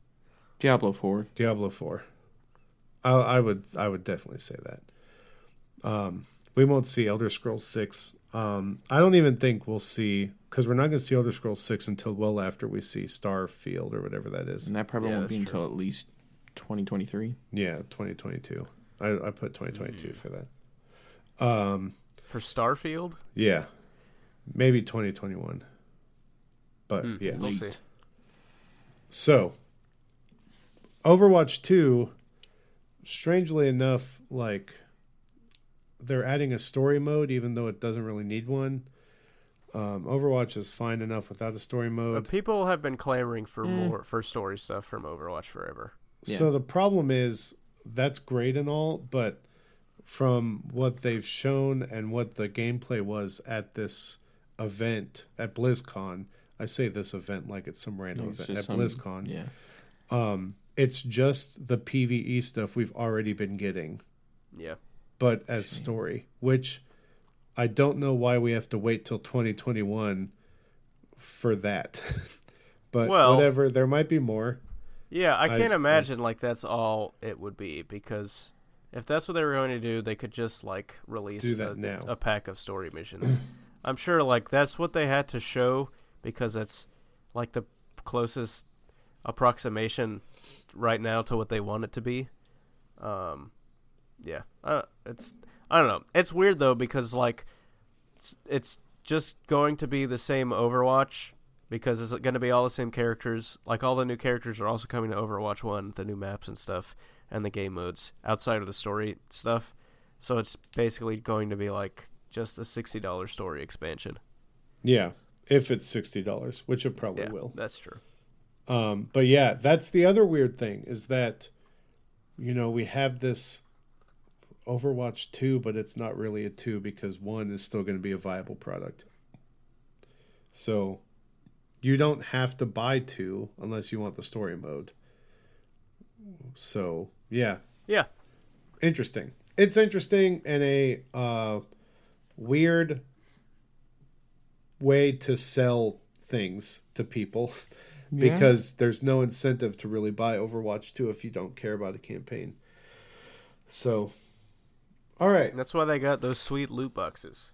[SPEAKER 3] Diablo 4.
[SPEAKER 1] Diablo Four. I, I would I would definitely say that. Um, we won't see Elder Scrolls Six. Um, I don't even think we'll see because we're not going to see Elder Scrolls Six until well after we see Starfield or whatever that is.
[SPEAKER 3] And that probably
[SPEAKER 2] Yeah,
[SPEAKER 3] won't be
[SPEAKER 2] that's
[SPEAKER 3] until at least 2023.
[SPEAKER 1] Yeah, 2022. I, I put 2022 for that. Um,
[SPEAKER 2] For Starfield?
[SPEAKER 1] yeah, maybe 2021. But
[SPEAKER 2] Hmm,
[SPEAKER 1] yeah,
[SPEAKER 2] We'll see.
[SPEAKER 1] So, Overwatch 2, strangely enough, like, they're adding a story mode, even though it doesn't really need one. Um, Overwatch is fine enough without a story mode.
[SPEAKER 2] But people have been clamoring for
[SPEAKER 3] Mm.
[SPEAKER 2] more for story stuff from Overwatch forever.
[SPEAKER 1] So the problem is that's great and all, but from what they've shown and what the gameplay was at this event at BlizzCon, I say this event like it's some random
[SPEAKER 3] It's
[SPEAKER 1] event at
[SPEAKER 3] some-
[SPEAKER 1] BlizzCon.
[SPEAKER 3] Yeah.
[SPEAKER 1] Um, it's just the PVE stuff we've already been getting,
[SPEAKER 2] Yeah.
[SPEAKER 1] but as
[SPEAKER 3] Shame.
[SPEAKER 1] story, which I don't know why we have to wait till 2021 for that. but
[SPEAKER 2] Well-
[SPEAKER 1] whatever, there might be more.
[SPEAKER 2] Yeah, I
[SPEAKER 1] I-
[SPEAKER 2] can't
[SPEAKER 1] I-
[SPEAKER 2] imagine like that's all it would be because If that's what they were going to do, they could just like release a, a pack of story missions. I'm sure like that's what they had to show because it's like the closest approximation right now to what they want it to be. Um, yeah, uh, it's I don't know. It's weird though because like it's, it's just going to be the same Overwatch because it's going to be all the same characters. Like all the new characters are also coming to Overwatch One, the new maps and stuff, and the game modes outside of the story stuff. So it's basically going to be like just a sixty dollars story expansion.
[SPEAKER 1] Yeah, if it's sixty dollars, which it probably
[SPEAKER 2] Yeah,
[SPEAKER 1] will.
[SPEAKER 2] that's true.
[SPEAKER 1] Um, but yeah, that's the other weird thing is that, you know, we have this Overwatch 2, but it's not really a 2 because 1 is still going to be a viable product. So you don't have to buy 2 unless you want the story mode. So, yeah,
[SPEAKER 2] Yeah,
[SPEAKER 1] interesting. It's interesting in a uh, weird way to sell things to people
[SPEAKER 3] Yeah.
[SPEAKER 1] because there's no incentive to really buy Overwatch 2 if you don't care about a campaign. So, all right.
[SPEAKER 2] that's why they got those sweet loot boxes.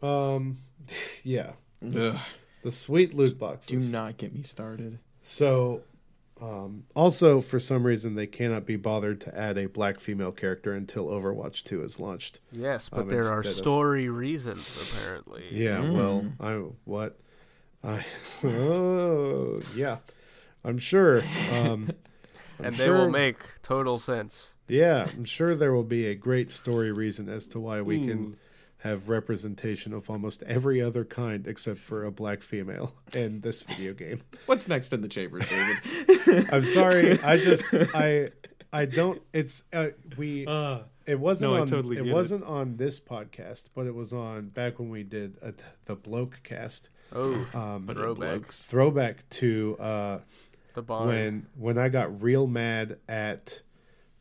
[SPEAKER 1] Um, yeah,
[SPEAKER 3] Ugh,
[SPEAKER 1] the sweet loot boxes.
[SPEAKER 3] do not get me started.
[SPEAKER 1] So, um, also for some reason they cannot be bothered to add a black female character until Overwatch 2 is launched.
[SPEAKER 2] Yes, but
[SPEAKER 1] Um,
[SPEAKER 2] there are
[SPEAKER 1] instead of-
[SPEAKER 2] story reasons apparently.
[SPEAKER 1] Yeah,
[SPEAKER 3] Mm.
[SPEAKER 1] well, I what I oh yeah, I'm sure. Um, I'm
[SPEAKER 2] and they will make total sense.
[SPEAKER 1] Yeah, I'm sure there will be a great story reason as to why we can
[SPEAKER 3] Ooh.
[SPEAKER 1] Have representation of almost every other kind except for a black female in this video game.
[SPEAKER 3] What's next in the chambers, David?
[SPEAKER 1] I'm sorry, I just I I don't. It's uh, we.
[SPEAKER 3] uh,
[SPEAKER 1] It wasn't
[SPEAKER 3] No, I
[SPEAKER 1] on.
[SPEAKER 3] totally
[SPEAKER 1] it wasn't on this podcast, but it was on back when we did uh the bloke cast.
[SPEAKER 2] Oh,
[SPEAKER 1] Um,
[SPEAKER 3] but
[SPEAKER 2] Throwback.
[SPEAKER 3] blokes.
[SPEAKER 1] throwback to uh,
[SPEAKER 2] the bond.
[SPEAKER 1] when when I got real mad at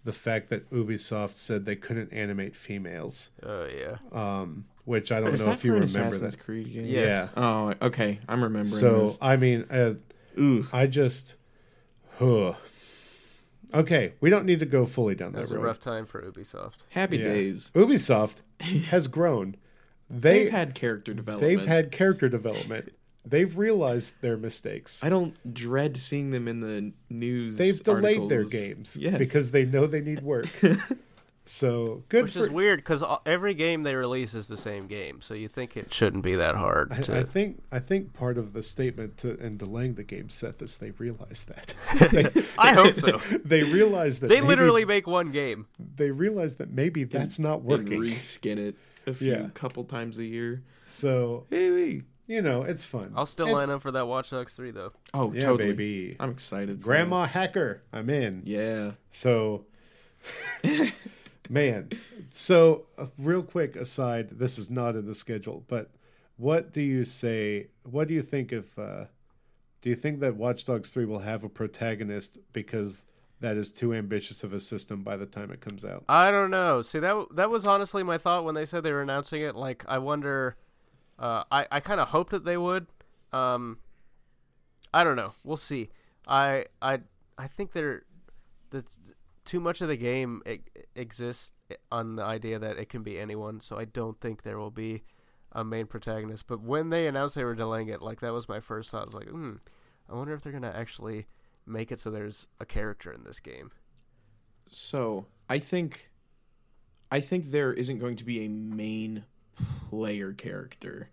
[SPEAKER 1] the fact that Ubisoft said they couldn't animate females,
[SPEAKER 2] Oh yeah.
[SPEAKER 1] um, which I don't
[SPEAKER 3] Is
[SPEAKER 1] know if you
[SPEAKER 3] an
[SPEAKER 1] remember
[SPEAKER 3] Assassin's
[SPEAKER 1] that.
[SPEAKER 3] Creed game?
[SPEAKER 2] Yes.
[SPEAKER 3] Oh, okay. I'm remembering
[SPEAKER 1] So
[SPEAKER 3] this.
[SPEAKER 1] I mean, uh, I just, huh. okay, we don't need to go fully down
[SPEAKER 2] That
[SPEAKER 1] that
[SPEAKER 2] was a rough time for Ubisoft.
[SPEAKER 3] Happy
[SPEAKER 1] Yeah.
[SPEAKER 3] days.
[SPEAKER 1] Ubisoft has grown. They
[SPEAKER 3] They've had character development.
[SPEAKER 1] they've had character development. They've realized their mistakes.
[SPEAKER 3] I don't dread seeing them in the news.
[SPEAKER 1] They've delayed their games
[SPEAKER 3] Yes.
[SPEAKER 1] because they know they need work. so good
[SPEAKER 2] Which
[SPEAKER 1] for.
[SPEAKER 2] is weird because every game they release is the same game, so you think it shouldn't be that hard.
[SPEAKER 1] I,
[SPEAKER 2] to...
[SPEAKER 1] I think I think part of the statement to, in delaying the game, Seth, is they realize that they,
[SPEAKER 2] I hope so.
[SPEAKER 1] they realize that
[SPEAKER 2] They
[SPEAKER 1] maybe-
[SPEAKER 2] literally make one game.
[SPEAKER 1] they realize that maybe that's not
[SPEAKER 3] And
[SPEAKER 1] working.
[SPEAKER 3] reskin it a few
[SPEAKER 1] Yeah.
[SPEAKER 3] couple times a year.
[SPEAKER 1] So
[SPEAKER 3] Hey,
[SPEAKER 1] you know it's fun.
[SPEAKER 2] I'll still
[SPEAKER 1] It's-
[SPEAKER 2] line up for that Watch Dogs three though.
[SPEAKER 3] oh,
[SPEAKER 1] Yeah,
[SPEAKER 3] totally.
[SPEAKER 1] baby.
[SPEAKER 3] I'm excited. for
[SPEAKER 1] Grandma hacker, I'm in.
[SPEAKER 3] Yeah.
[SPEAKER 1] So, man, so uh, real quick aside, this is not in the schedule, but what do you say? What do you think if? Uh, do you think that Watch Dogs Three will have a protagonist because that is too ambitious of a system by the time it comes out?
[SPEAKER 2] I don't know. See that that was honestly my thought when they said they were announcing it. Like I wonder. Uh, I I kind of hoped that they would. Um, I don't know. We'll see. I I I think they're the too much of the game exists on the idea that it can be anyone. So I don't think there will be a main protagonist. But when they announced they were delaying it, like that was my first thought. I was like, hmm, I wonder if they're gonna actually make it so there's a character in this game.
[SPEAKER 3] So I think, I think there isn't going to be a main player character,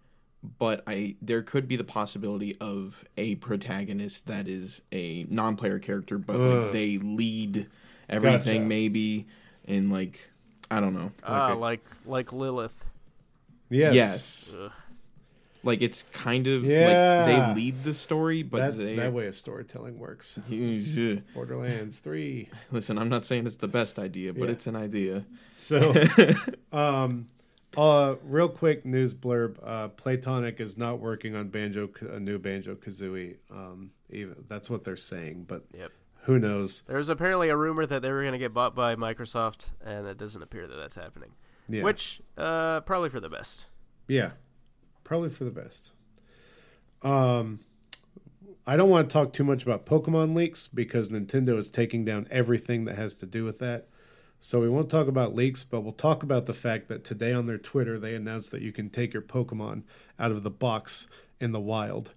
[SPEAKER 3] but I there could be the possibility of a protagonist that is a non-player character, but like they lead everything
[SPEAKER 1] Gotcha.
[SPEAKER 3] maybe, and like I don't know.
[SPEAKER 2] Ah,
[SPEAKER 1] Okay.
[SPEAKER 2] like like Lilith.
[SPEAKER 1] Yes.
[SPEAKER 3] Yes.
[SPEAKER 2] Ugh.
[SPEAKER 3] Like it's kind of
[SPEAKER 1] Yeah.
[SPEAKER 3] like they lead the story, but
[SPEAKER 1] that,
[SPEAKER 3] they
[SPEAKER 1] that way of storytelling works. Borderlands Three.
[SPEAKER 3] Listen, I'm not saying it's the best idea, but
[SPEAKER 1] Yeah.
[SPEAKER 3] it's an idea.
[SPEAKER 1] So, um, uh, real quick news blurb: uh, Playtonic is not working on Banjo, a new Banjo Kazooie. Um, even that's what they're saying, but
[SPEAKER 2] Yep.
[SPEAKER 1] who knows?
[SPEAKER 2] There was apparently a rumor that they were going to get bought by Microsoft, and it doesn't appear that that's happening.
[SPEAKER 1] Yeah,
[SPEAKER 2] Which, uh, probably for the best.
[SPEAKER 1] yeah, probably for the best. Um, I don't want to talk too much about Pokemon leaks because Nintendo is taking down everything that has to do with that. So we won't talk about leaks, but we'll talk about the fact that today on their Twitter they announced that you can take your Pokemon out of the box in the wild,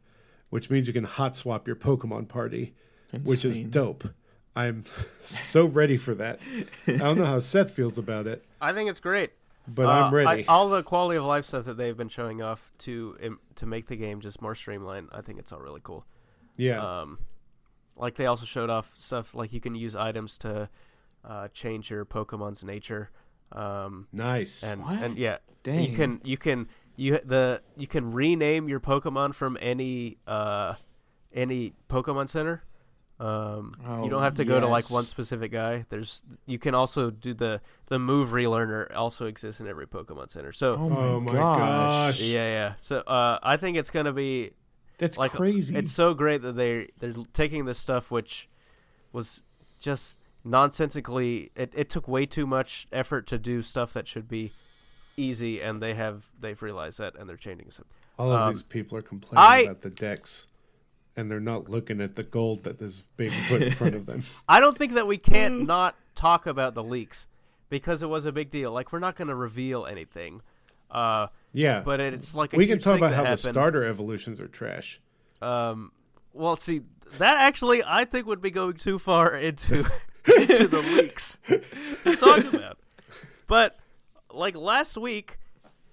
[SPEAKER 1] which means you can hot swap your Pokemon party, which is dope. I'm so ready for that. I don't know how Seth feels about it,
[SPEAKER 2] I think it's great.
[SPEAKER 1] but
[SPEAKER 2] Uh,
[SPEAKER 1] I'm ready.
[SPEAKER 2] I, all the quality of life stuff that they've been showing off to to make the game just more streamlined, I think it's all really cool.
[SPEAKER 1] yeah.
[SPEAKER 2] Um, like they also showed off stuff like you can use items to uh, change your Pokemon's nature. Um,
[SPEAKER 1] nice.
[SPEAKER 2] and
[SPEAKER 3] What?
[SPEAKER 2] and yeah,
[SPEAKER 3] Dang.
[SPEAKER 2] you can you can you the you can rename your Pokemon from any uh any Pokemon Center. Um, you don't
[SPEAKER 3] Oh,
[SPEAKER 2] have to go to like one specific guy. There's you can also do the the move relearner also exists in every Pokemon Center. So
[SPEAKER 3] Oh my,
[SPEAKER 1] Oh my
[SPEAKER 3] gosh.
[SPEAKER 1] gosh.
[SPEAKER 2] yeah, yeah. So uh, I think it's gonna be
[SPEAKER 3] That's
[SPEAKER 2] like
[SPEAKER 3] crazy.
[SPEAKER 2] It's so great that they they're taking this stuff which was just nonsensically. It, it took way too much effort to do stuff that should be easy, and they have they've realized that, and they're changing some.
[SPEAKER 1] All of
[SPEAKER 2] um,
[SPEAKER 1] these people are complaining
[SPEAKER 2] I-
[SPEAKER 1] about the decks, and they're not looking at the gold that is being put in front of them.
[SPEAKER 2] I don't think that we can't not talk about the leaks because it was a big deal. Like we're not going to reveal anything, uh,
[SPEAKER 1] Yeah,
[SPEAKER 2] but it's like a
[SPEAKER 1] we can talk about
[SPEAKER 2] that
[SPEAKER 1] how the starter evolutions are trash.
[SPEAKER 2] Um, well, see, that actually I think would be going too far into into the leaks to talk about. But like last week,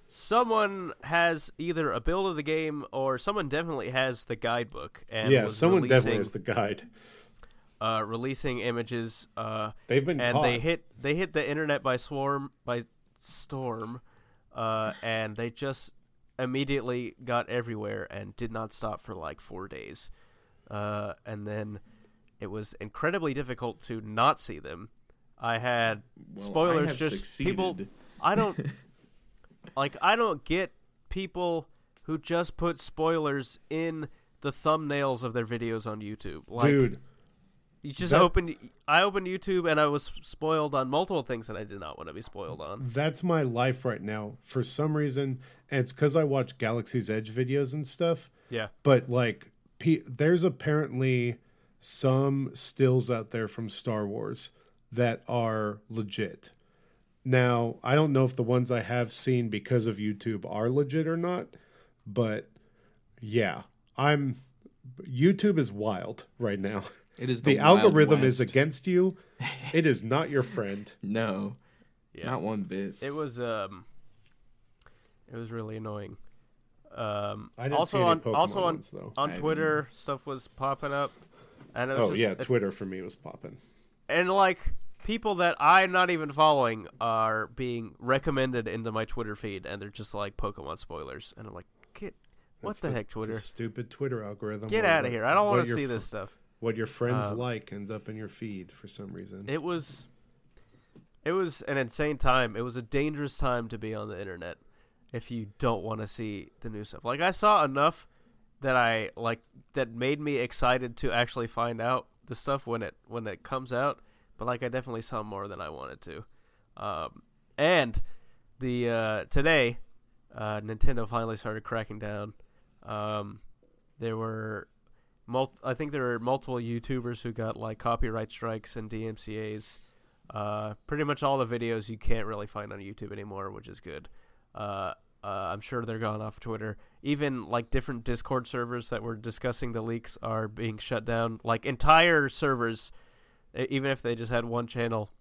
[SPEAKER 2] someone has either a build of the game or someone definitely has the guidebook and
[SPEAKER 1] yeah, someone definitely has the guide.
[SPEAKER 2] uh, releasing images. Uh,
[SPEAKER 1] They've been
[SPEAKER 2] and
[SPEAKER 1] caught.
[SPEAKER 2] they hit they hit the internet by swarm by storm, uh, and they just immediately got everywhere and did not stop for like four days, uh, and then it was incredibly difficult to not see them. I had
[SPEAKER 3] Well,
[SPEAKER 2] spoilers
[SPEAKER 3] I
[SPEAKER 2] just people. I don't like I don't get people who just put spoilers in the thumbnails of their videos on YouTube. Like
[SPEAKER 1] Dude,
[SPEAKER 2] you just
[SPEAKER 1] that-
[SPEAKER 2] opened I opened YouTube and I was spoiled on multiple things that I did not want to be spoiled on.
[SPEAKER 1] that's my life right now. For some reason, and it's because I watch Galaxy's Edge videos and stuff.
[SPEAKER 2] Yeah.
[SPEAKER 1] But like, there's apparently some stills out there from Star Wars that are legit. Now, I don't know if the ones I have seen because of YouTube are legit or not, but yeah, I'm. YouTube is wild right now.
[SPEAKER 3] It is
[SPEAKER 1] The,
[SPEAKER 3] the, Wild
[SPEAKER 1] algorithm is against you. It is not your friend.
[SPEAKER 3] No,
[SPEAKER 2] Yeah.
[SPEAKER 3] not one bit.
[SPEAKER 2] It was um it was really annoying. Um
[SPEAKER 1] I didn't
[SPEAKER 2] also
[SPEAKER 1] see any
[SPEAKER 2] on also on
[SPEAKER 1] ones, though.
[SPEAKER 2] on Twitter stuff was popping up and it was
[SPEAKER 1] Oh
[SPEAKER 2] just,
[SPEAKER 1] yeah,
[SPEAKER 2] it-
[SPEAKER 1] Twitter for me was popping.
[SPEAKER 2] and like people that I'm not even following are being recommended into my Twitter feed and they're just like Pokemon spoilers and I'm like get what
[SPEAKER 1] That's
[SPEAKER 2] the, heck Twitter
[SPEAKER 1] The stupid Twitter algorithm.
[SPEAKER 2] get out of here I don't want to see
[SPEAKER 1] fr-
[SPEAKER 2] this stuff
[SPEAKER 1] What your friends
[SPEAKER 2] Um,
[SPEAKER 1] like ends up in your feed for some reason.
[SPEAKER 2] It was it was an insane time. It was a dangerous time to be on the internet if you don't want to see the new stuff. Like I saw enough that I like that made me excited to actually find out the stuff when it when it comes out, but like I definitely saw more than I wanted to. Um and the uh today uh Nintendo finally started cracking down. Um there were mul- I think there were multiple YouTubers who got like copyright strikes and DMCA's. Uh, pretty much all the videos you can't really find on YouTube anymore, which is good. Uh, uh, I'm sure they're gone off Twitter. Even like different Discord servers that were discussing the leaks are being shut down. Like entire servers, even if they just had one channel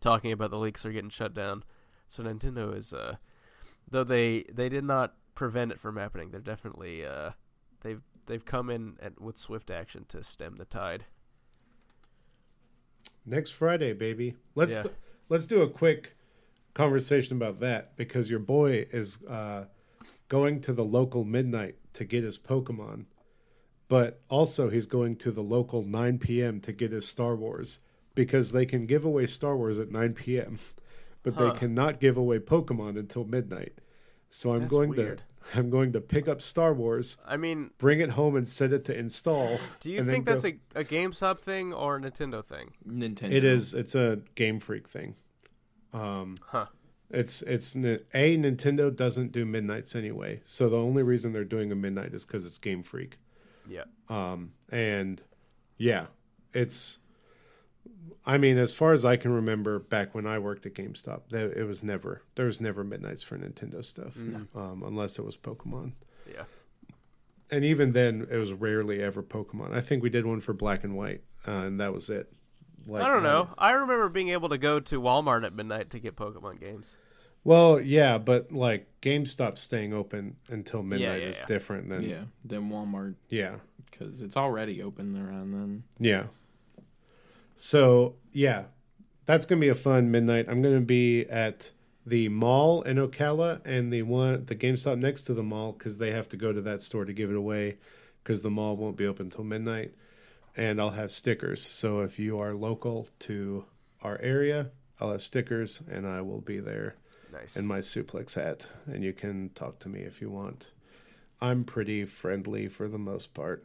[SPEAKER 2] talking about the leaks, are getting shut down. So Nintendo is, uh, though they they did not prevent it from happening, they're definitely uh, they've they've come in and with swift action to stem the tide.
[SPEAKER 1] Next Friday, baby. Let's
[SPEAKER 2] Yeah.
[SPEAKER 1] let's do a quick conversation about that because your boy is uh, going to the local midnight to get his Pokemon, but also he's going to the local 9 p.m. to get his Star Wars because they can give away Star Wars at 9 p.m. but
[SPEAKER 2] Huh.
[SPEAKER 1] they cannot give away Pokemon until midnight. So I'm
[SPEAKER 2] That's
[SPEAKER 1] going
[SPEAKER 2] weird.
[SPEAKER 1] to I'm going to pick up Star Wars,
[SPEAKER 2] I mean,
[SPEAKER 1] bring it home, and set it to install.
[SPEAKER 2] do you think that's
[SPEAKER 1] go-
[SPEAKER 2] a, a GameStop thing or a Nintendo thing?
[SPEAKER 3] Nintendo.
[SPEAKER 1] It is. It's a Game Freak thing. Um,
[SPEAKER 2] Huh.
[SPEAKER 1] It's it's n- a Nintendo doesn't do midnights anyway, so the only reason they're doing a midnight is because it's Game Freak.
[SPEAKER 2] Yeah.
[SPEAKER 1] Um, and yeah, it's I mean, as far as I can remember, back when I worked at GameStop, there, it was never there was never midnights for Nintendo stuff, um, unless it was Pokemon.
[SPEAKER 2] Yeah.
[SPEAKER 1] And even then, it was rarely ever Pokemon. I think we did one for Black and White, uh, and that was it. Like,
[SPEAKER 2] I don't know.
[SPEAKER 1] uh,
[SPEAKER 2] I remember being able to go to Walmart at midnight to get Pokemon games.
[SPEAKER 1] Well, yeah, but like GameStop staying open until midnight
[SPEAKER 2] yeah,
[SPEAKER 1] is
[SPEAKER 2] yeah.
[SPEAKER 1] different than
[SPEAKER 3] Yeah, than Walmart
[SPEAKER 1] yeah.
[SPEAKER 3] because it's already open around then.
[SPEAKER 1] Yeah. So yeah, that's gonna be a fun midnight. I'm gonna be at the mall in Ocala and the one the GameStop next to the mall because they have to go to that store to give it away because the mall won't be open until midnight. And I'll have stickers. So if you are local to our area, I'll have stickers and I will be there
[SPEAKER 2] Nice.
[SPEAKER 1] in my suplex hat and you can talk to me if you want. I'm pretty friendly for the most part.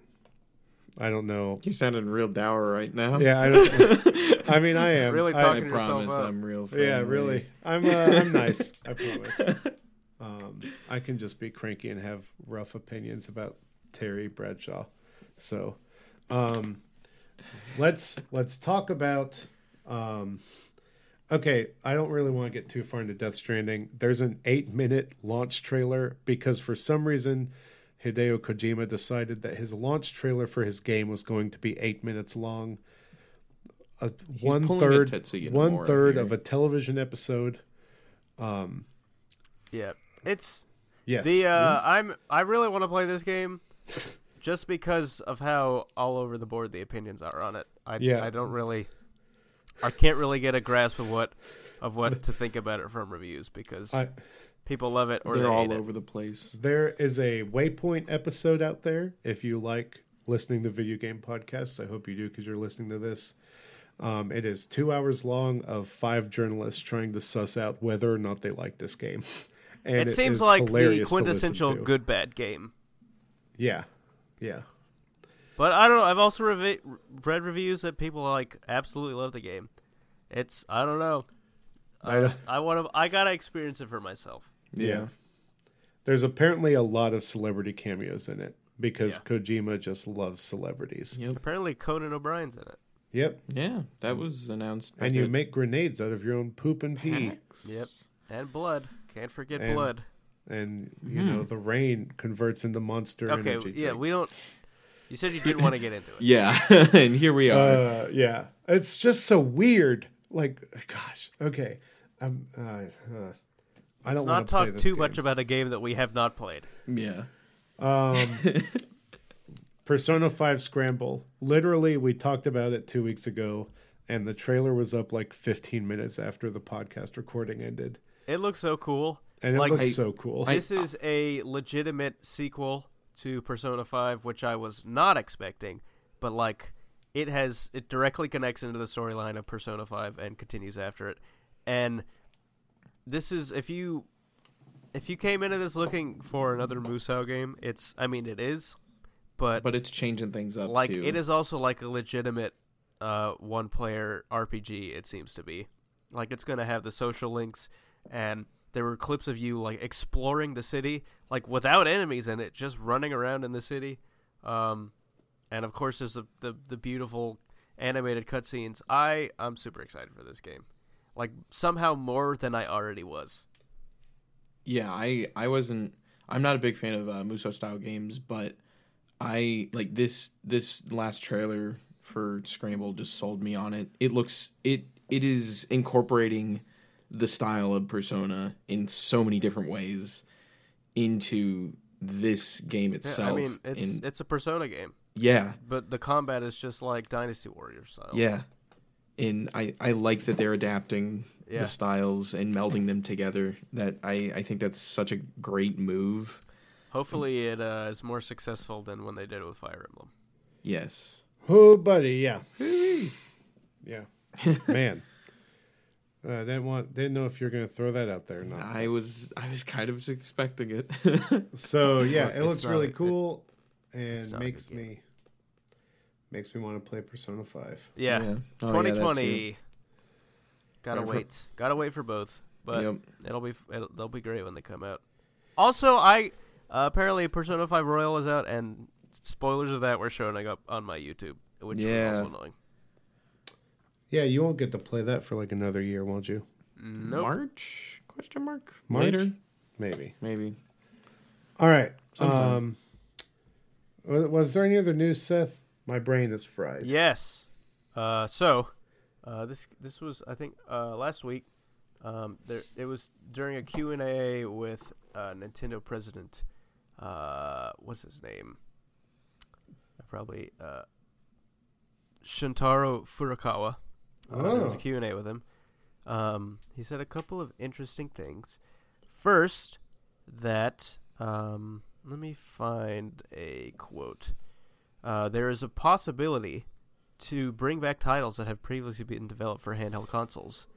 [SPEAKER 1] I don't know
[SPEAKER 3] You sounding real dour right now.
[SPEAKER 1] yeah, I don't. I mean, I am
[SPEAKER 2] Really
[SPEAKER 1] I-
[SPEAKER 3] I
[SPEAKER 2] talking yourself
[SPEAKER 3] promise
[SPEAKER 2] up.
[SPEAKER 3] I'm real. Friendly.
[SPEAKER 1] yeah, really. I'm. Uh, I'm nice. I promise. Um, I can just be cranky and have rough opinions about Terry Bradshaw. So, um, let's let's talk about. Um, okay, I don't really want to get too far into Death Stranding. There's an eight minute launch trailer because for some reason. Hideo Kojima decided that his launch trailer for his game was going to be eight minutes long. A one
[SPEAKER 3] pulling a
[SPEAKER 1] third,
[SPEAKER 3] Tetsuya
[SPEAKER 1] one
[SPEAKER 3] Nomura
[SPEAKER 1] third
[SPEAKER 3] here.
[SPEAKER 1] of a television episode.
[SPEAKER 2] Um, yeah. It's
[SPEAKER 1] Yes,
[SPEAKER 2] the uh, I'm I really want to play this game just because of how all over the board the opinions are on it. I
[SPEAKER 1] Yeah.
[SPEAKER 2] I don't really I can't really get a grasp of what of what to think about it from reviews because
[SPEAKER 1] I,
[SPEAKER 2] people love it or
[SPEAKER 3] They're
[SPEAKER 2] they
[SPEAKER 3] all
[SPEAKER 2] hate
[SPEAKER 3] over the place.
[SPEAKER 1] there is a Waypoint episode out there. If you like listening to video game podcasts, I hope you do because you're listening to this. Um, it is two hours long of five journalists trying to suss out whether or not they like this game. And
[SPEAKER 2] it, seems like the
[SPEAKER 1] hilarious to listen
[SPEAKER 2] quintessential good bad game.
[SPEAKER 1] Yeah, yeah.
[SPEAKER 2] But I don't know. I've also revi- read reviews that people like absolutely love the game. It's I don't know.
[SPEAKER 1] I-
[SPEAKER 2] Uh, I want to. I gotta experience it for myself.
[SPEAKER 1] Yeah. There's apparently a lot of celebrity cameos in it because Kojima just loves celebrities.
[SPEAKER 3] Yep.
[SPEAKER 2] Apparently, Conan O'Brien's in it.
[SPEAKER 1] Yep.
[SPEAKER 3] Yeah, that was announced.
[SPEAKER 1] And you make grenades out of your own poop and pee.
[SPEAKER 2] Yep, and blood. Can't forget
[SPEAKER 1] And-
[SPEAKER 2] blood.
[SPEAKER 1] And, you know, the rain converts into monster
[SPEAKER 2] Okay,
[SPEAKER 1] energy
[SPEAKER 2] yeah, we don't. You said you didn't want to get into it.
[SPEAKER 3] Yeah, and here we are.
[SPEAKER 1] Uh, yeah. It's just so weird. Like, gosh. Okay. I'm, uh, uh, I don't
[SPEAKER 2] Let's
[SPEAKER 1] want
[SPEAKER 2] not
[SPEAKER 1] to play
[SPEAKER 2] talk
[SPEAKER 1] this
[SPEAKER 2] too
[SPEAKER 1] game.
[SPEAKER 2] much about a game that we have not played.
[SPEAKER 3] yeah.
[SPEAKER 1] Um, Persona 5 Scramble. Literally, we talked about it two weeks ago, and the trailer was up like 15 minutes after the podcast recording ended.
[SPEAKER 2] It looks so cool.
[SPEAKER 1] And it
[SPEAKER 2] Like-
[SPEAKER 1] looks
[SPEAKER 3] I-
[SPEAKER 1] so cool.
[SPEAKER 2] This is a legitimate sequel to Persona 5, which I was not expecting, but like it has it directly connects into the storyline of Persona 5 and continues after it. And this is if you if you came into this looking for another Musou game, it's I mean it is, but,
[SPEAKER 3] But it's changing things up
[SPEAKER 2] like
[SPEAKER 3] too.
[SPEAKER 2] it is also like a legitimate uh, one player RPG it seems to be like it's going to have the social links and there were clips of you like exploring the city like without enemies in it just running around in the city um, and of course there's the, the, the beautiful animated cutscenes i i'm super excited for this game like somehow more than i already was
[SPEAKER 3] Yeah, I I wasn't. I'm not a big fan of uh, Musou style games, but I like this this last trailer for Scramble just sold me on it. It looks it it is incorporating the style of Persona in so many different ways into this game
[SPEAKER 2] Yeah,
[SPEAKER 3] itself.
[SPEAKER 2] i mean it's
[SPEAKER 3] and
[SPEAKER 2] it's a persona game
[SPEAKER 3] yeah,
[SPEAKER 2] but the combat is just like dynasty Warriors. style
[SPEAKER 3] yeah, and I I like that they're adapting
[SPEAKER 2] Yeah.
[SPEAKER 3] the styles and melding them together. That I I think that's such a great move.
[SPEAKER 2] Hopefully, it uh, is more successful than when they did it with Fire Emblem.
[SPEAKER 3] Yes.
[SPEAKER 1] Oh, buddy, yeah, yeah, man. Uh, didn't want, didn't know if you're going to throw that out there or not.
[SPEAKER 3] I was I was kind of expecting it.
[SPEAKER 1] So yeah,
[SPEAKER 2] It's
[SPEAKER 1] it looks really
[SPEAKER 2] a-
[SPEAKER 1] cool,
[SPEAKER 2] it's
[SPEAKER 1] and makes me makes me want to play Persona Five.
[SPEAKER 2] Yeah,
[SPEAKER 3] Yeah. Oh, yeah,
[SPEAKER 2] 2020. Gotta
[SPEAKER 3] Right, for-
[SPEAKER 2] wait. Gotta wait for both, but
[SPEAKER 3] Yep.
[SPEAKER 2] it'll be it'll, they'll be great when they come out. Also, I uh, apparently Persona 5 Royal is out, and spoilers of that were showing up on my YouTube, which
[SPEAKER 3] Yeah.
[SPEAKER 2] was also annoying.
[SPEAKER 1] Yeah, you won't get to play that for like another year, won't you?
[SPEAKER 2] Nope.
[SPEAKER 3] March? Question mark?
[SPEAKER 1] March?
[SPEAKER 3] Later?
[SPEAKER 1] Maybe.
[SPEAKER 3] Maybe.
[SPEAKER 1] All right.
[SPEAKER 3] Sometime.
[SPEAKER 1] Um, was there any other news, Seth? My brain is fried.
[SPEAKER 2] Yes. Uh, so, uh, this this was I think uh, last week. Um, there it was during a Q and A with uh, Nintendo president. Uh, what's his name? Probably uh, Shuntaro Furukawa. There was a
[SPEAKER 1] Oh.
[SPEAKER 2] Q and A with him. Um, he said a couple of interesting things. First, that um, let me find a quote. Uh, there is a possibility to bring back titles that have previously been developed for handheld consoles.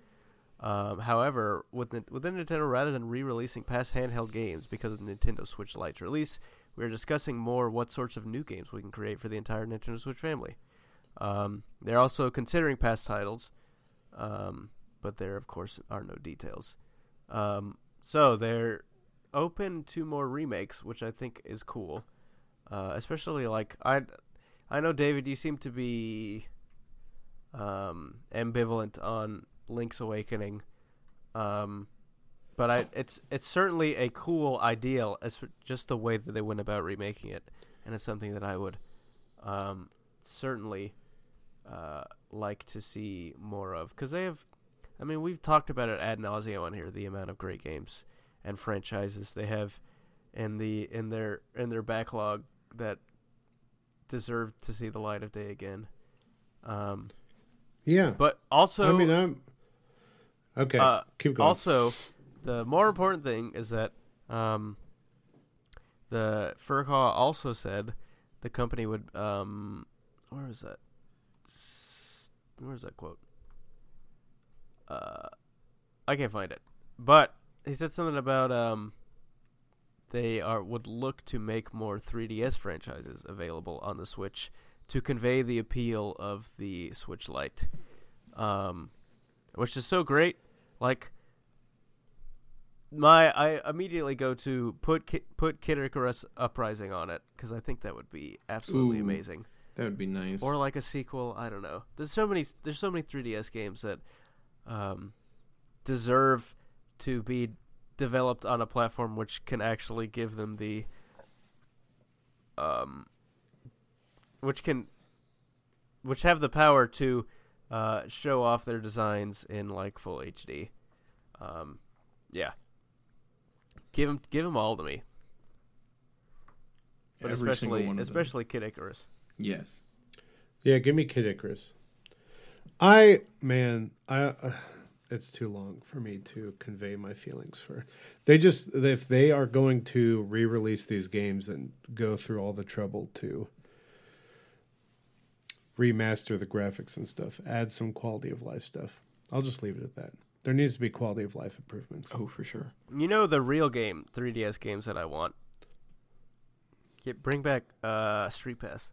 [SPEAKER 2] Um, however, with Nin- within Nintendo, rather than re-releasing past handheld games because of the Nintendo Switch Lite's release, we are discussing more what sorts of new games we can create for the entire Nintendo Switch family. Um, they're also considering past titles, um, but there, of course, are no details. Um, so they're open to more remakes, which I think is cool. Uh, especially like I, I know David, you seem to be um, ambivalent on Link's Awakening, um, but I it's it's certainly a cool ideal as just the way that they went about remaking it, and it's something that I would um, certainly uh, like to see more of because they have. I mean, we've talked about it ad nauseum on here. The amount of great games and franchises they have in the in their in their backlog that deserve to see the light of day again. Um,
[SPEAKER 1] Yeah.
[SPEAKER 2] but also,
[SPEAKER 1] I mean, I'm okay.
[SPEAKER 2] uh,
[SPEAKER 1] keep going.
[SPEAKER 2] also, the more important thing is that um, the Furukawa also said the company would um, where is that? S- Where is that quote? Uh, I can't find it, but he said something about um, they are would look to make more 3DS franchises available on the Switch to convey the appeal of the Switch Lite, um, which is so great. Like my, I immediately go to put Ki- put Kid Icarus Uprising on it because I think that would be absolutely
[SPEAKER 3] Ooh.
[SPEAKER 2] amazing.
[SPEAKER 3] That would be nice.
[SPEAKER 2] Or like a sequel. I don't know. There's so many. There's so many 3DS games that um, deserve to be developed on a platform which can actually give them the um, which can which have the power to uh, show off their designs in like full HD. Um, yeah. Give them, give them all to me, but
[SPEAKER 3] Every
[SPEAKER 2] especially especially Kid Icarus.
[SPEAKER 3] Yes.
[SPEAKER 1] yeah, give me Kid Icarus. I man, I uh, it's too long for me to convey my feelings for. They just if they are going to re-release these games and go through all the trouble to remaster the graphics and stuff, add some quality of life stuff. I'll just leave it at that. There needs to be quality of life improvements.
[SPEAKER 3] Oh, for sure.
[SPEAKER 2] You know the real game 3DS games that I want. Get bring back uh Street Pass.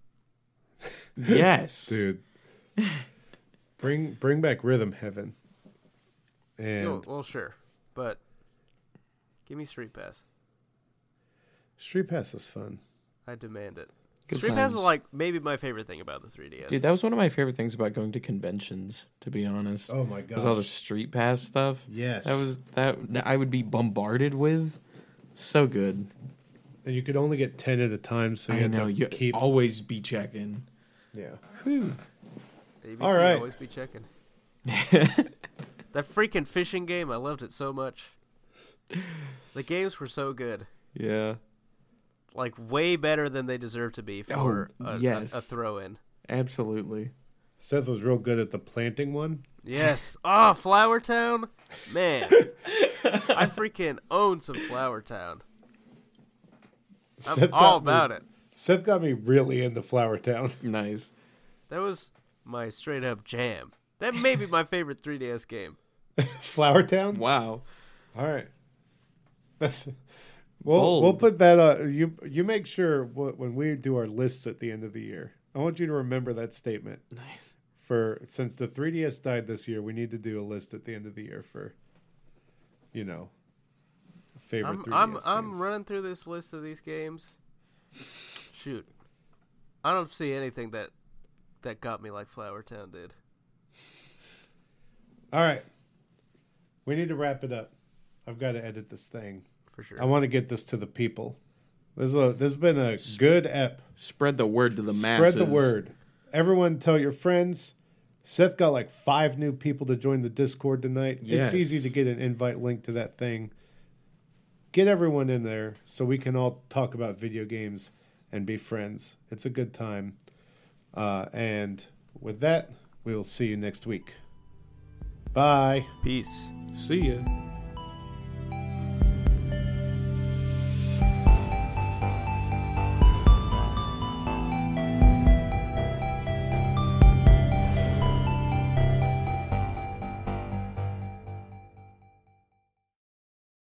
[SPEAKER 3] Yes,
[SPEAKER 1] dude. bring bring back Rhythm Heaven. And
[SPEAKER 2] No, well, sure, but give me Street Pass.
[SPEAKER 1] Street Pass is fun.
[SPEAKER 2] I demand it.
[SPEAKER 3] Good
[SPEAKER 2] Street Pass is like maybe my favorite thing about the 3DS.
[SPEAKER 3] Dude, that was one of my favorite things about going to conventions. To be honest,
[SPEAKER 1] Oh my god.
[SPEAKER 3] was all the street pass stuff.
[SPEAKER 1] Yes.
[SPEAKER 3] That was that, that I would be bombarded with. So good.
[SPEAKER 1] and you could only get ten at a time, so you
[SPEAKER 3] I
[SPEAKER 1] had
[SPEAKER 3] know
[SPEAKER 1] to
[SPEAKER 3] you
[SPEAKER 1] keep
[SPEAKER 3] always be checking.
[SPEAKER 1] Yeah.
[SPEAKER 3] Whew.
[SPEAKER 2] ABC
[SPEAKER 1] All right.
[SPEAKER 2] always be checking. that freaking fishing game, I loved it so much. The games were so good,
[SPEAKER 3] Yeah,
[SPEAKER 2] like way better than they deserve to be for
[SPEAKER 3] Oh,
[SPEAKER 2] a, a-
[SPEAKER 3] yes.
[SPEAKER 2] a throw-in.
[SPEAKER 3] absolutely.
[SPEAKER 1] Seth was real good at the planting one.
[SPEAKER 2] Yes. Ah, Flower Town, man. I freaking own some Flower Town. I'm
[SPEAKER 1] Seth
[SPEAKER 2] all
[SPEAKER 1] got me-
[SPEAKER 2] about it.
[SPEAKER 1] Seth got me really into Flower Town.
[SPEAKER 3] Nice.
[SPEAKER 2] That was my straight up jam. That may be my favorite 3DS game.
[SPEAKER 1] Flower Town.
[SPEAKER 3] Wow.
[SPEAKER 1] All right. That's we'll
[SPEAKER 3] Bold.
[SPEAKER 1] we'll put that. Uh, you you make sure when we do our lists at the end of the year. I want you to remember that statement.
[SPEAKER 3] Nice.
[SPEAKER 1] For since the 3DS died this year, we need to do a list at the end of the year for, you know, favorite
[SPEAKER 2] I'm
[SPEAKER 1] 3DS
[SPEAKER 2] I'm
[SPEAKER 1] games.
[SPEAKER 2] I'm running through this list of these games. Shoot, I don't see anything that that got me like Flower Town did.
[SPEAKER 1] All right. We need to wrap it up. I've got to edit this thing.
[SPEAKER 2] For sure.
[SPEAKER 1] I want to get this to the people. This is a this has been a good ep.
[SPEAKER 3] Spread the word to the masses.
[SPEAKER 1] Spread the word. Everyone tell your friends. Seth got like five new people to join the Discord tonight.
[SPEAKER 3] Yes.
[SPEAKER 1] It's easy to get an invite link to that thing. Get everyone in there so we can all talk about video games and be friends. It's a good time. Uh, and with that, we will see you next week. Bye.
[SPEAKER 2] Peace.
[SPEAKER 3] See ya.